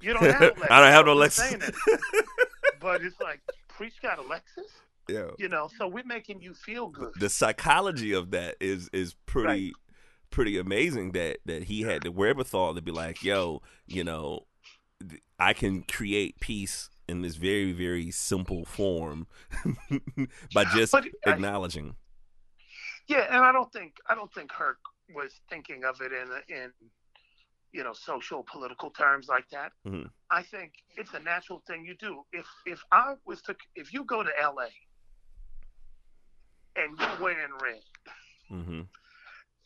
You don't have. a Lexus. I don't have no Lexus. but it's like, preach got a Lexus. Yeah. You know, so we're making you feel good. The psychology of that is is pretty pretty amazing that that he had the wherewithal to be like, yo, you know, I can create peace in this very very simple form by just But I- acknowledging. Yeah, and I don't think I don't think Herc was thinking of it in in you know social political terms like that. Mhm. I think it's a natural thing you do. If if I was to if you go to L.A. and you're wearing red hmm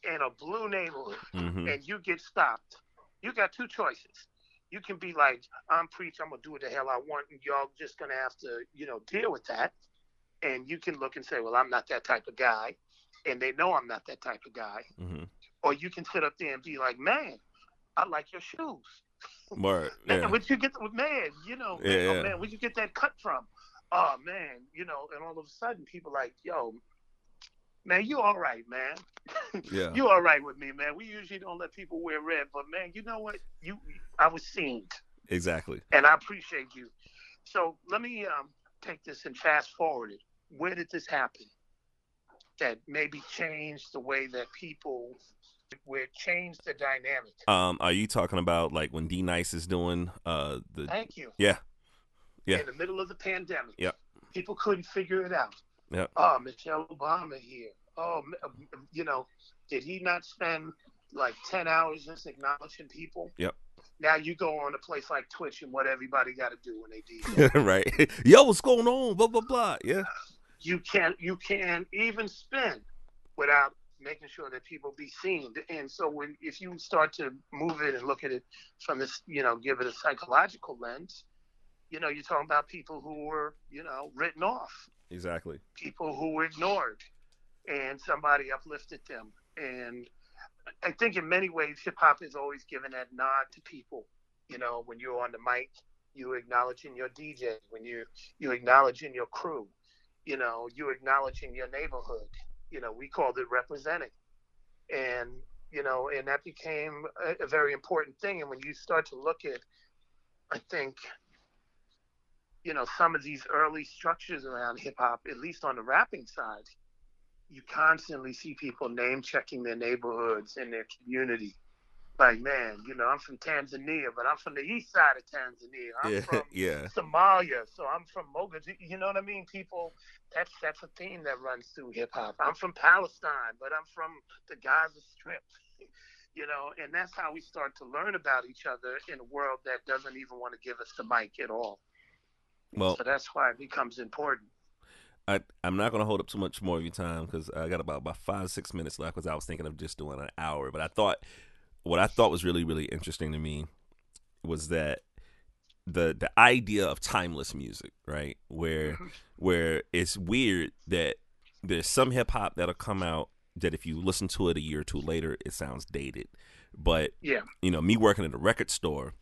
in a blue neighborhood hmm and you get stopped, you got two choices. You can be like, I'm preach, I'm gonna do what the hell I want, and y'all just gonna have to, you know, deal with that. And you can look and say, Well, I'm not that type of guy, and they know I'm not that type of guy. hmm Or you can sit up there and be like, Man, I like your shoes. Word. Man, Yeah. where'd you get man, you know, Yeah, man, oh, yeah. man, where'd you get that cut from? Oh man, you know, and all of a sudden people like, yo, man, you all right, man. Yeah. You all right with me, man. We usually don't let people wear red, but man, you know what? You I was seen Exactly. and I appreciate you. So let me um, take this and fast forward it. Where did this happen? That maybe changed the way that people where it changed the dynamic. Um, are you talking about like when D Nice is doing uh the Thank you. yeah Yeah. In the middle of the pandemic. Yep. People couldn't figure it out. Yep. Oh, Michelle Obama here. Oh, you know, did he not spend like 10 hours just acknowledging people? Yep. Now you go on a place like Twitch and what everybody got to do when they do. right? Yo, what's going on? Blah blah blah. Yeah. you can't you can't even spin without making sure that people be seen. And so when if you start to move it and look at it from this, you know, give it a psychological lens, you know, you're talking about people who were, you know, written off, Exactly. people who were ignored, and somebody uplifted them. And I think in many ways, hip hop has always given that nod to people. You know, when you're on the mic, you acknowledging your DJ. When you you acknowledging your crew, you know, you acknowledging your neighborhood. You know, we called it representing, and you know, and that became a, a very important thing. And when you start to look at, I think, you know, some of these early structures around hip hop, at least on the rapping side, you constantly see people name checking their neighborhoods and their community. Like, man, you know, I'm from Tanzania, but I'm from the east side of Tanzania. I'm Yeah. from Yeah. Somalia, so I'm from Mogadishu. You know what I mean? People, that's that's a theme that runs through hip hop. I'm from Palestine, but I'm from the Gaza Strip. You know, and that's how we start to learn about each other in a world that doesn't even want to give us the mic at all. Well, So that's why it becomes important. I I'm not gonna hold up too much more of your time because I got about about five six minutes left because I was thinking of just doing an hour. But I thought what I thought was really really interesting to me was that the the idea of timeless music, right? Where where it's weird that there's some hip hop that'll come out that if you listen to it a year or two later, it sounds dated. But Yeah. you know, me working at a record store,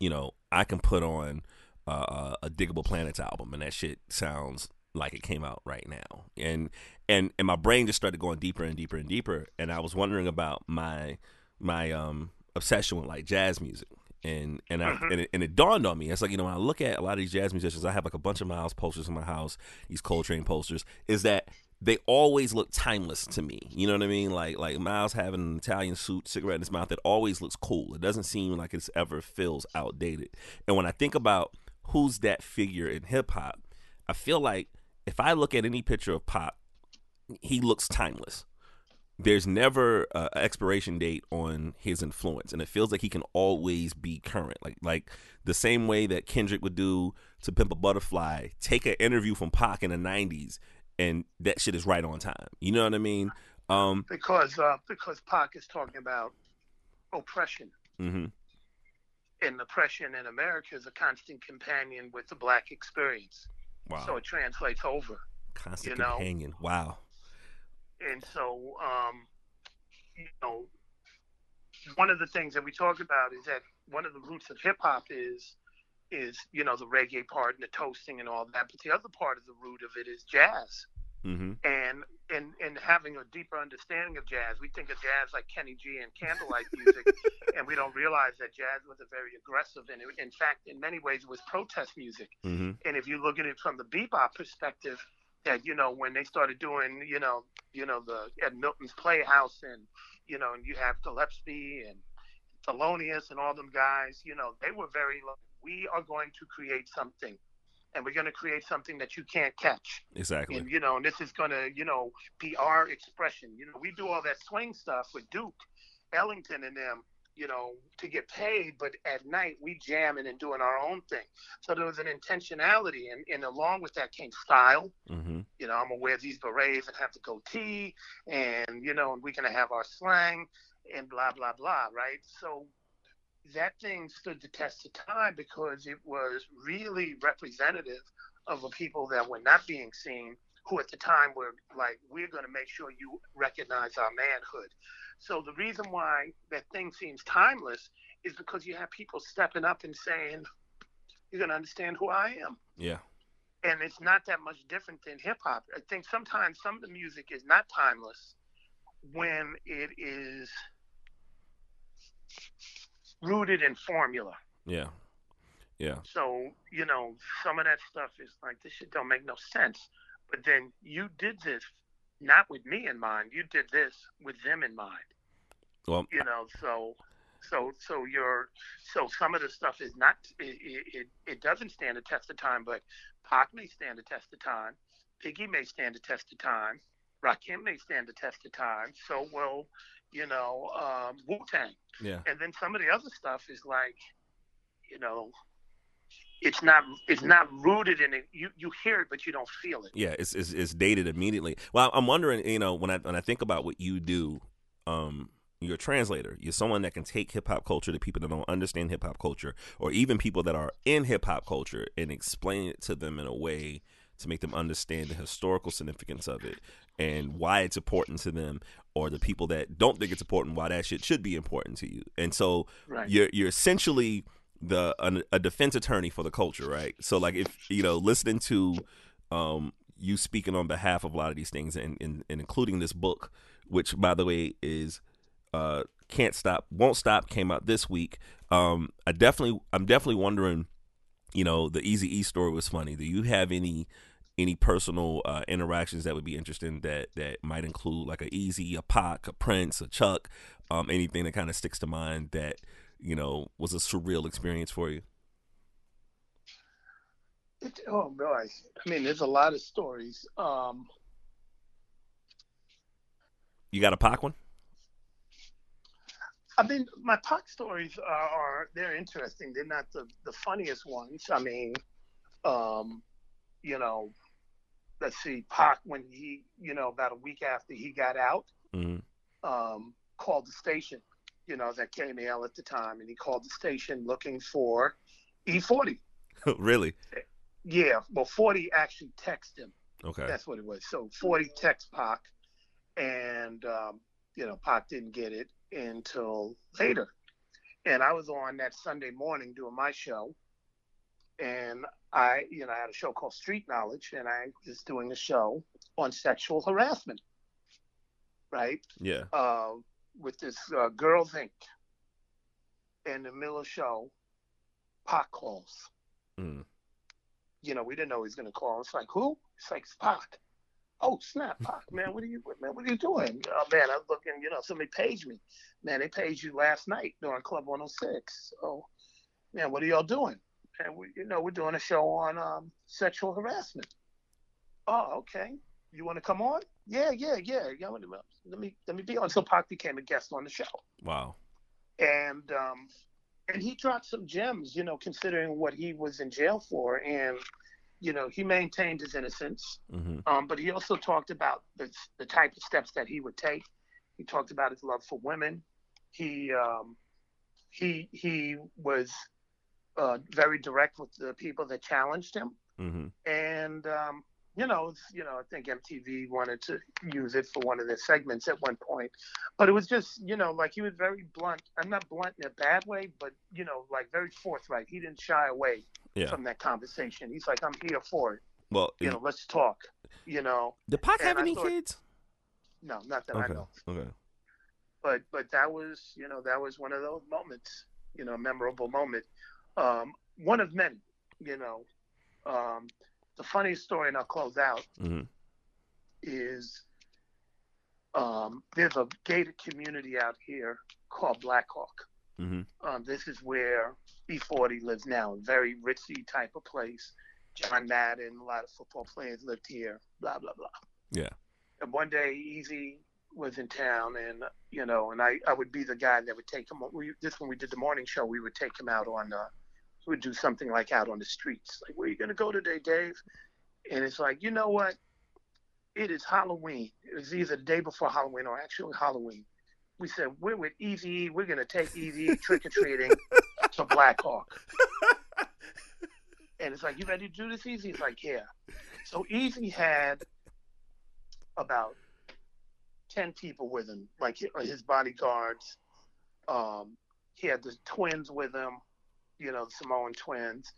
you know, I can put on uh, a Diggable Planets album, and that shit sounds like it came out right now, and and and my brain just started going deeper and deeper and deeper, and I was wondering about my my um obsession with like jazz music. And and I Mhm. and it, and it dawned on me. It's like you know when I look at a lot of these jazz musicians, I have like a bunch of Miles posters in my house, these Coltrane posters. Is that they always look timeless to me. You know what I mean? Like like Miles having an Italian suit, cigarette in his mouth, it always looks cool. It doesn't seem like it's ever feels outdated. And when I think about who's that figure in hip hop, I feel like if I look at any picture of Pac, he looks timeless. There's never an expiration date on his influence, and it feels like he can always be current. Like like the same way that Kendrick would do to Pimp a Butterfly, take an interview from Pac in the '90s, and that shit is right on time. You know what I mean? Um, because uh, because Pac is talking about oppression, hmm and oppression in America is a constant companion with the black experience. Wow, So it translates over. constant you know, companion. Wow. and so um, you know one of the things that we talk about is that one of the roots of hip hop is is you know the reggae part and the toasting and all that but the other part of the root of it is jazz hmm and and and having a deeper understanding of jazz we think of jazz like kenny g and candlelight music and we don't realize that jazz was a very aggressive and it, in fact in many ways it was protest music. Hmm and if you look at it from the bebop perspective, that you know when they started doing you know you know the at Minton's Playhouse and you know and you have Gillespie and Thelonious and all them guys, you know they were very like, we are going to create something, and we're going to create something that you can't catch, Exactly. and you know and this is going to you know be our expression. You know we do all that swing stuff with Duke, Ellington and them. You know, to get paid, but at night we jamming and doing our own thing. So there was an intentionality, and, and along with that came style. hmm You know, I'm gonna wear these berets and have the goatee, and you know, and we're gonna have our slang and blah blah blah, right? So that thing stood the test of time because it was really representative of the people that were not being seen, who at the time were like, we're gonna make sure you recognize our manhood. So the reason why that thing seems timeless is because you have people stepping up and saying, "You're gonna understand who I am." Yeah. and it's not that much different than hip hop. I think sometimes some of the music is not timeless when it is rooted in formula. Yeah. Yeah. So, you know, some of that stuff is like this shit don't make no sense. But then you did this not with me in mind. You did this with them in mind. Well, You know, so so so you're so some of the stuff is not it it, it doesn't stand the test of time, but Pac may stand the test of time, Biggie may stand the test of time, Rakim may stand the test of time. So will you know um, Wu Tang, yeah. and then some of the other stuff is like, you know, it's not it's not rooted in it. You you hear it, but you don't feel it. yeah, it's, it's it's dated immediately. Well, I'm wondering, you know, when I when I think about what you do, um, you're a translator. You're someone that can take hip hop culture to people that don't understand hip hop culture, or even people that are in hip hop culture, and explain it to them in a way to make them understand the historical significance of it and why it's important to them, or the people that don't think it's important, why that shit should be important to you. And so Right. you're you're essentially the a, a defense attorney for the culture, right? So like if you know listening to um you speaking on behalf of a lot of these things and, and, and including this book, which by the way is uh can't stop won't stop came out this week. Um I definitely I'm definitely wondering, you know, the Easy E story was funny. Do you have any any personal uh, interactions that would be interesting that that might include like a Eazy, a Pac, a Prince, a Chuck, um, anything that kind of sticks to mind that you know was a surreal experience for you? It, oh boy, I mean, there's a lot of stories. Um, You got a Pac one? I mean, my Pac stories are, are they're interesting. They're not the, the funniest ones. I mean, um, you know, let's see, Pac when he, you know, about a week after he got out, hmm um, called the station. You know, that KMEL at the time, and he called the station looking for E40. really? Yeah, well, 40 actually texted him. Okay. That's what it was. So 40 text Pac, and um, you know Pac didn't get it until later. And I was on that Sunday morning doing my show, and I, you know, I had a show called Street Knowledge, and I was doing a show on sexual harassment, right? Yeah. Uh, with this uh, Girls Inc. In the middle of show, Pac calls. Mm. You know, we didn't know he was going to call. It's like, who? It's like, it's Pac. Oh, snap, Pac, man, what are you, man, what are you doing? Oh, man, I'm looking, you know, somebody paged me. Man, they paged you last night during Club 106. So, man, what are y'all doing? And we, you know, we're doing a show on um, sexual harassment. Oh, okay. You want to come on? Yeah, yeah, yeah. yeah let me let me be on. So Pac became a guest on the show. Wow. And um, and he dropped some gems, you know, considering what he was in jail for, and you know, he maintained his innocence. Mm-hmm. Um, but he also talked about the the type of steps that he would take. He talked about his love for women. He um, he he was uh, very direct with the people that challenged him, Mm-hmm. and um, you know, you know, I think MTV wanted to use it for one of their segments at one point, but it was just, you know, like he was very blunt. I'm not blunt in a bad way, but you know, like very forthright. He didn't shy away Yeah. from that conversation. He's like, I'm here for it. Well, You know, let's talk. You know, did Pac and have I any thought- kids? no, not that I Okay. know. Okay. but but that was you know that was one of those moments you know memorable moment um one of many you know um the funniest story and i'll close out Mm-hmm. is um there's a gated community out here called blackhawk Mm-hmm. um this is where e40 lives now a very ritzy type of place john madden a lot of football players lived here blah blah blah Yeah. and one day eazy was in town and you know and i i would be the guy that would take him we this when we did the morning show we would take him out on uh would do something like out on the streets. Like where you gonna go today dave? And it's like you know what? It is halloween. It was either the day before halloween or actually halloween. We said we're with eazy we're gonna take eazy trick-or-treating to blackhawk and it's like you ready to do this eazy he's like yeah. So eazy had about 10 people with him, like his bodyguards. Um, he had the twins with him, you know, the Samoan twins.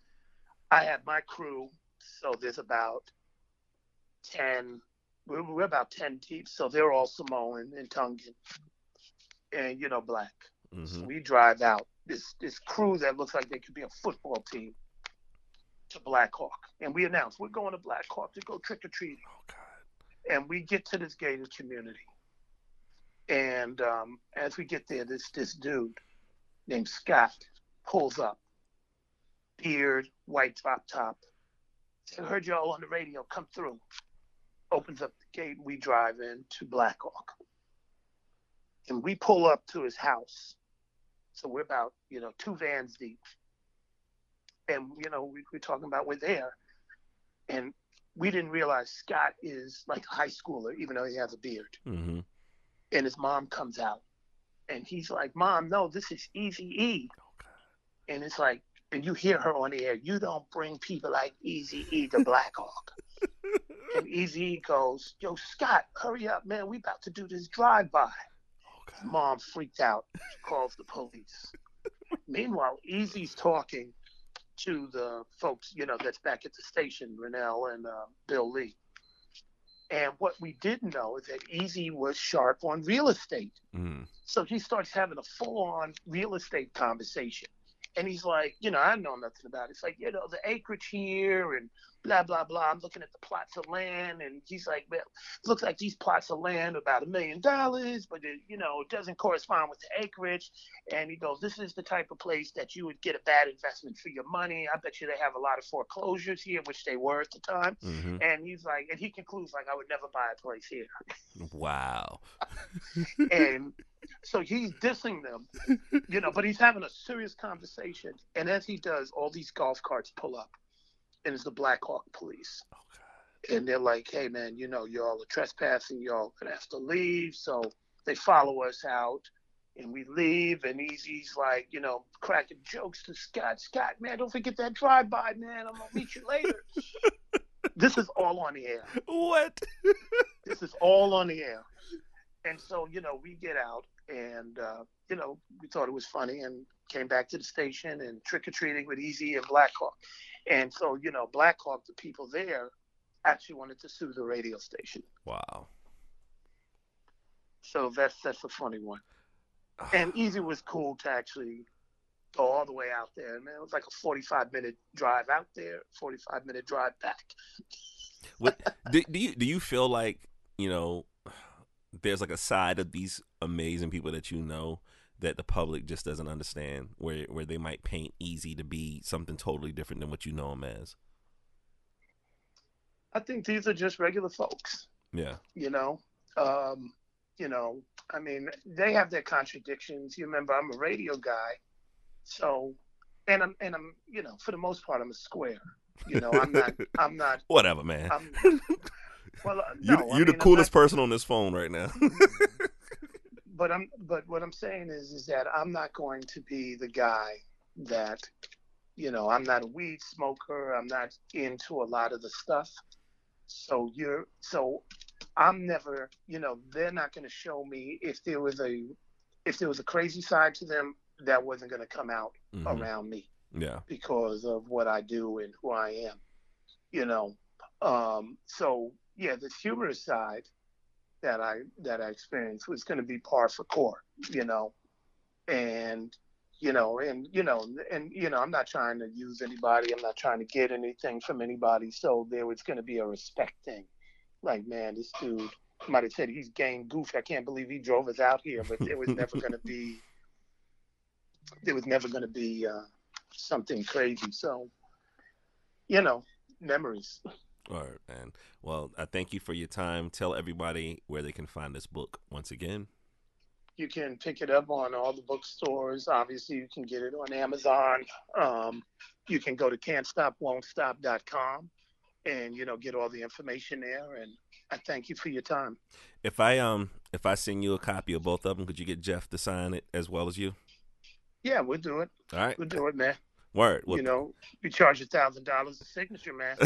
I had my crew, so there's about 10, we're, we're about 10 deep, so they're all Samoan and Tongan and, you know, black. Mm-hmm. So we drive out this, this crew that looks like they could be a football team to Blackhawk. And we announce we're going to Blackhawk to go trick or treating Oh God. and we get to this gated community. And um, as we get there, this this dude named Scott pulls up, beard, white drop top. I heard y'all on the radio. Come through. Opens up the gate. We drive in to Blackhawk, and we pull up to his house. So we're about you know two vans deep, and you know we, we're talking about we're there, and we didn't realize Scott is like a high schooler, even though he has a beard. Mm-hmm. And his mom comes out, and he's like, "Mom, no, this is Easy E." And it's like, and you hear her on the air. You don't bring people like Easy E to Blackhawk. and Easy E goes, "Yo, Scott, hurry up, man. We about to do this drive-by." Oh Mom freaked out. She calls the police. Meanwhile, Eazy's talking to the folks, you know, that's back at the station, Rennell and uh, Bill Lee. And what we didn't know is that Easy was sharp on real estate. Mm. So he starts having a full-on real estate conversation. And he's like, you know, I know nothing about it. It's like, you know, the acreage here and blah, blah, blah. I'm looking at the plots of land. And he's like, well, it looks like these plots of land are about a million dollars, but it, you know, it doesn't correspond with the acreage. And he goes, this is the type of place that you would get a bad investment for your money. I bet you they have a lot of foreclosures here, which they were at the time. Mm-hmm. And he's like, and he concludes like, I would never buy a place here. Wow. and so he's dissing them, you know, but he's having a serious conversation. And as he does, all these golf carts pull up, and it's the Blackhawk police. Oh And they're like, hey, man, you know, y'all are trespassing. Y'all gonna have to leave. So they follow us out, and we leave. And Eazy's like, you know, cracking jokes to Scott. Scott, man, don't forget that drive-by, man. I'm gonna meet you later. this is all on the air. What? This is all on the air. And so you know we get out and uh, you know we thought it was funny and came back to the station and trick or treating with Eazy and Blackhawk, and so you know Blackhawk, the people there, actually wanted to sue the radio station. Wow. So that's that's a funny one. And Eazy was cool to actually go all the way out there. Man, it was like a 45 minute drive out there, 45 minute drive back. what, do, do you do you feel like you know there's like a side of these amazing people that you know that the public just doesn't understand, where where they might paint Eazy to be something totally different than what you know them as. I think these are just regular folks. Yeah. You know, um, you know, I mean, they have their contradictions. You remember, I'm a radio guy, so, and I'm, and I'm, you know, for the most part, I'm a square. You know, I'm not, I'm not. Whatever, man. Well, uh, you, no, you're I the coolest not, person on this phone right now. But I'm, but what I'm saying is, is that I'm not going to be the guy that, you know, I'm not a weed smoker. I'm not into a lot of the stuff. So you're, so I'm never, you know, they're not going to show me if there was a, if there was a crazy side to them that wasn't going to come out Mhm. around me Yeah. because of what I do and who I am, you know. Um, so yeah, this humorous side that I that I experienced was going to be par for core, you know, and you know, and you know, and you know, I'm not trying to use anybody. I'm not trying to get anything from anybody. So there was going to be a respect thing, like man, this dude might have said he's game goofy. I can't believe he drove us out here, but there was never going to be. There was never going to be uh, something crazy. So, you know, memories. All right, man. Well, I thank you for your time. Tell everybody where they can find this book once again. You can pick it up on all the bookstores. Obviously, you can get it on Amazon. Um, you can go to can'tstopwon'tstop.com and you know get all the information there. And I thank you for your time. If I um if I send you a copy of both of them, could you get Jeff to sign it as well as you? Yeah, we'll do it. All right. We'll do it, man. Word. Well, you know, you charge a thousand dollars a signature, man.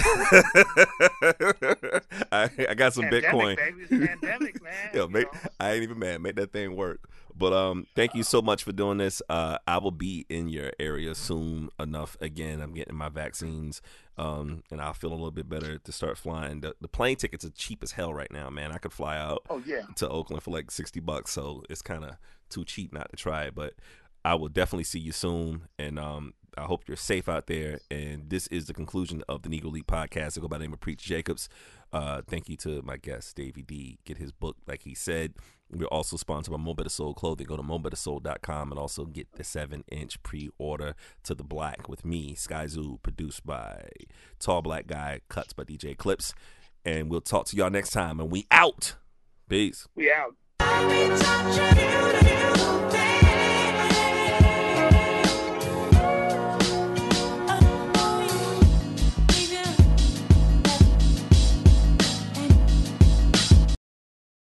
I, I got some pandemic, Bitcoin. baby. Pandemic, man. Yo, make. I ain't even mad. Make that thing work. But um, thank you so much for doing this. Uh, I will be in your area soon enough. Again, I'm getting my vaccines, um, and I'll feel a little bit better to start flying. The, the plane tickets are cheap as hell right now, man. I could fly out Oh yeah. to Oakland for like sixty bucks, so it's kind of too cheap not to try it. But I will definitely see you soon, and um, I hope you're safe out there. And this is the conclusion of the Negro League podcast. I go by the name of Preach Jacobs. Uh, thank you to my guest Davey D. Get his book, like he said. We're also sponsored by Mo' Betta Soul Clothing. Go to mobettasoul.com and also get the seven inch pre order to the Black with me, Skyzoo, produced by Tall Black Guy, cuts by DJ Clips. And we'll talk to y'all next time. And we out. Peace. We out. I'll be touching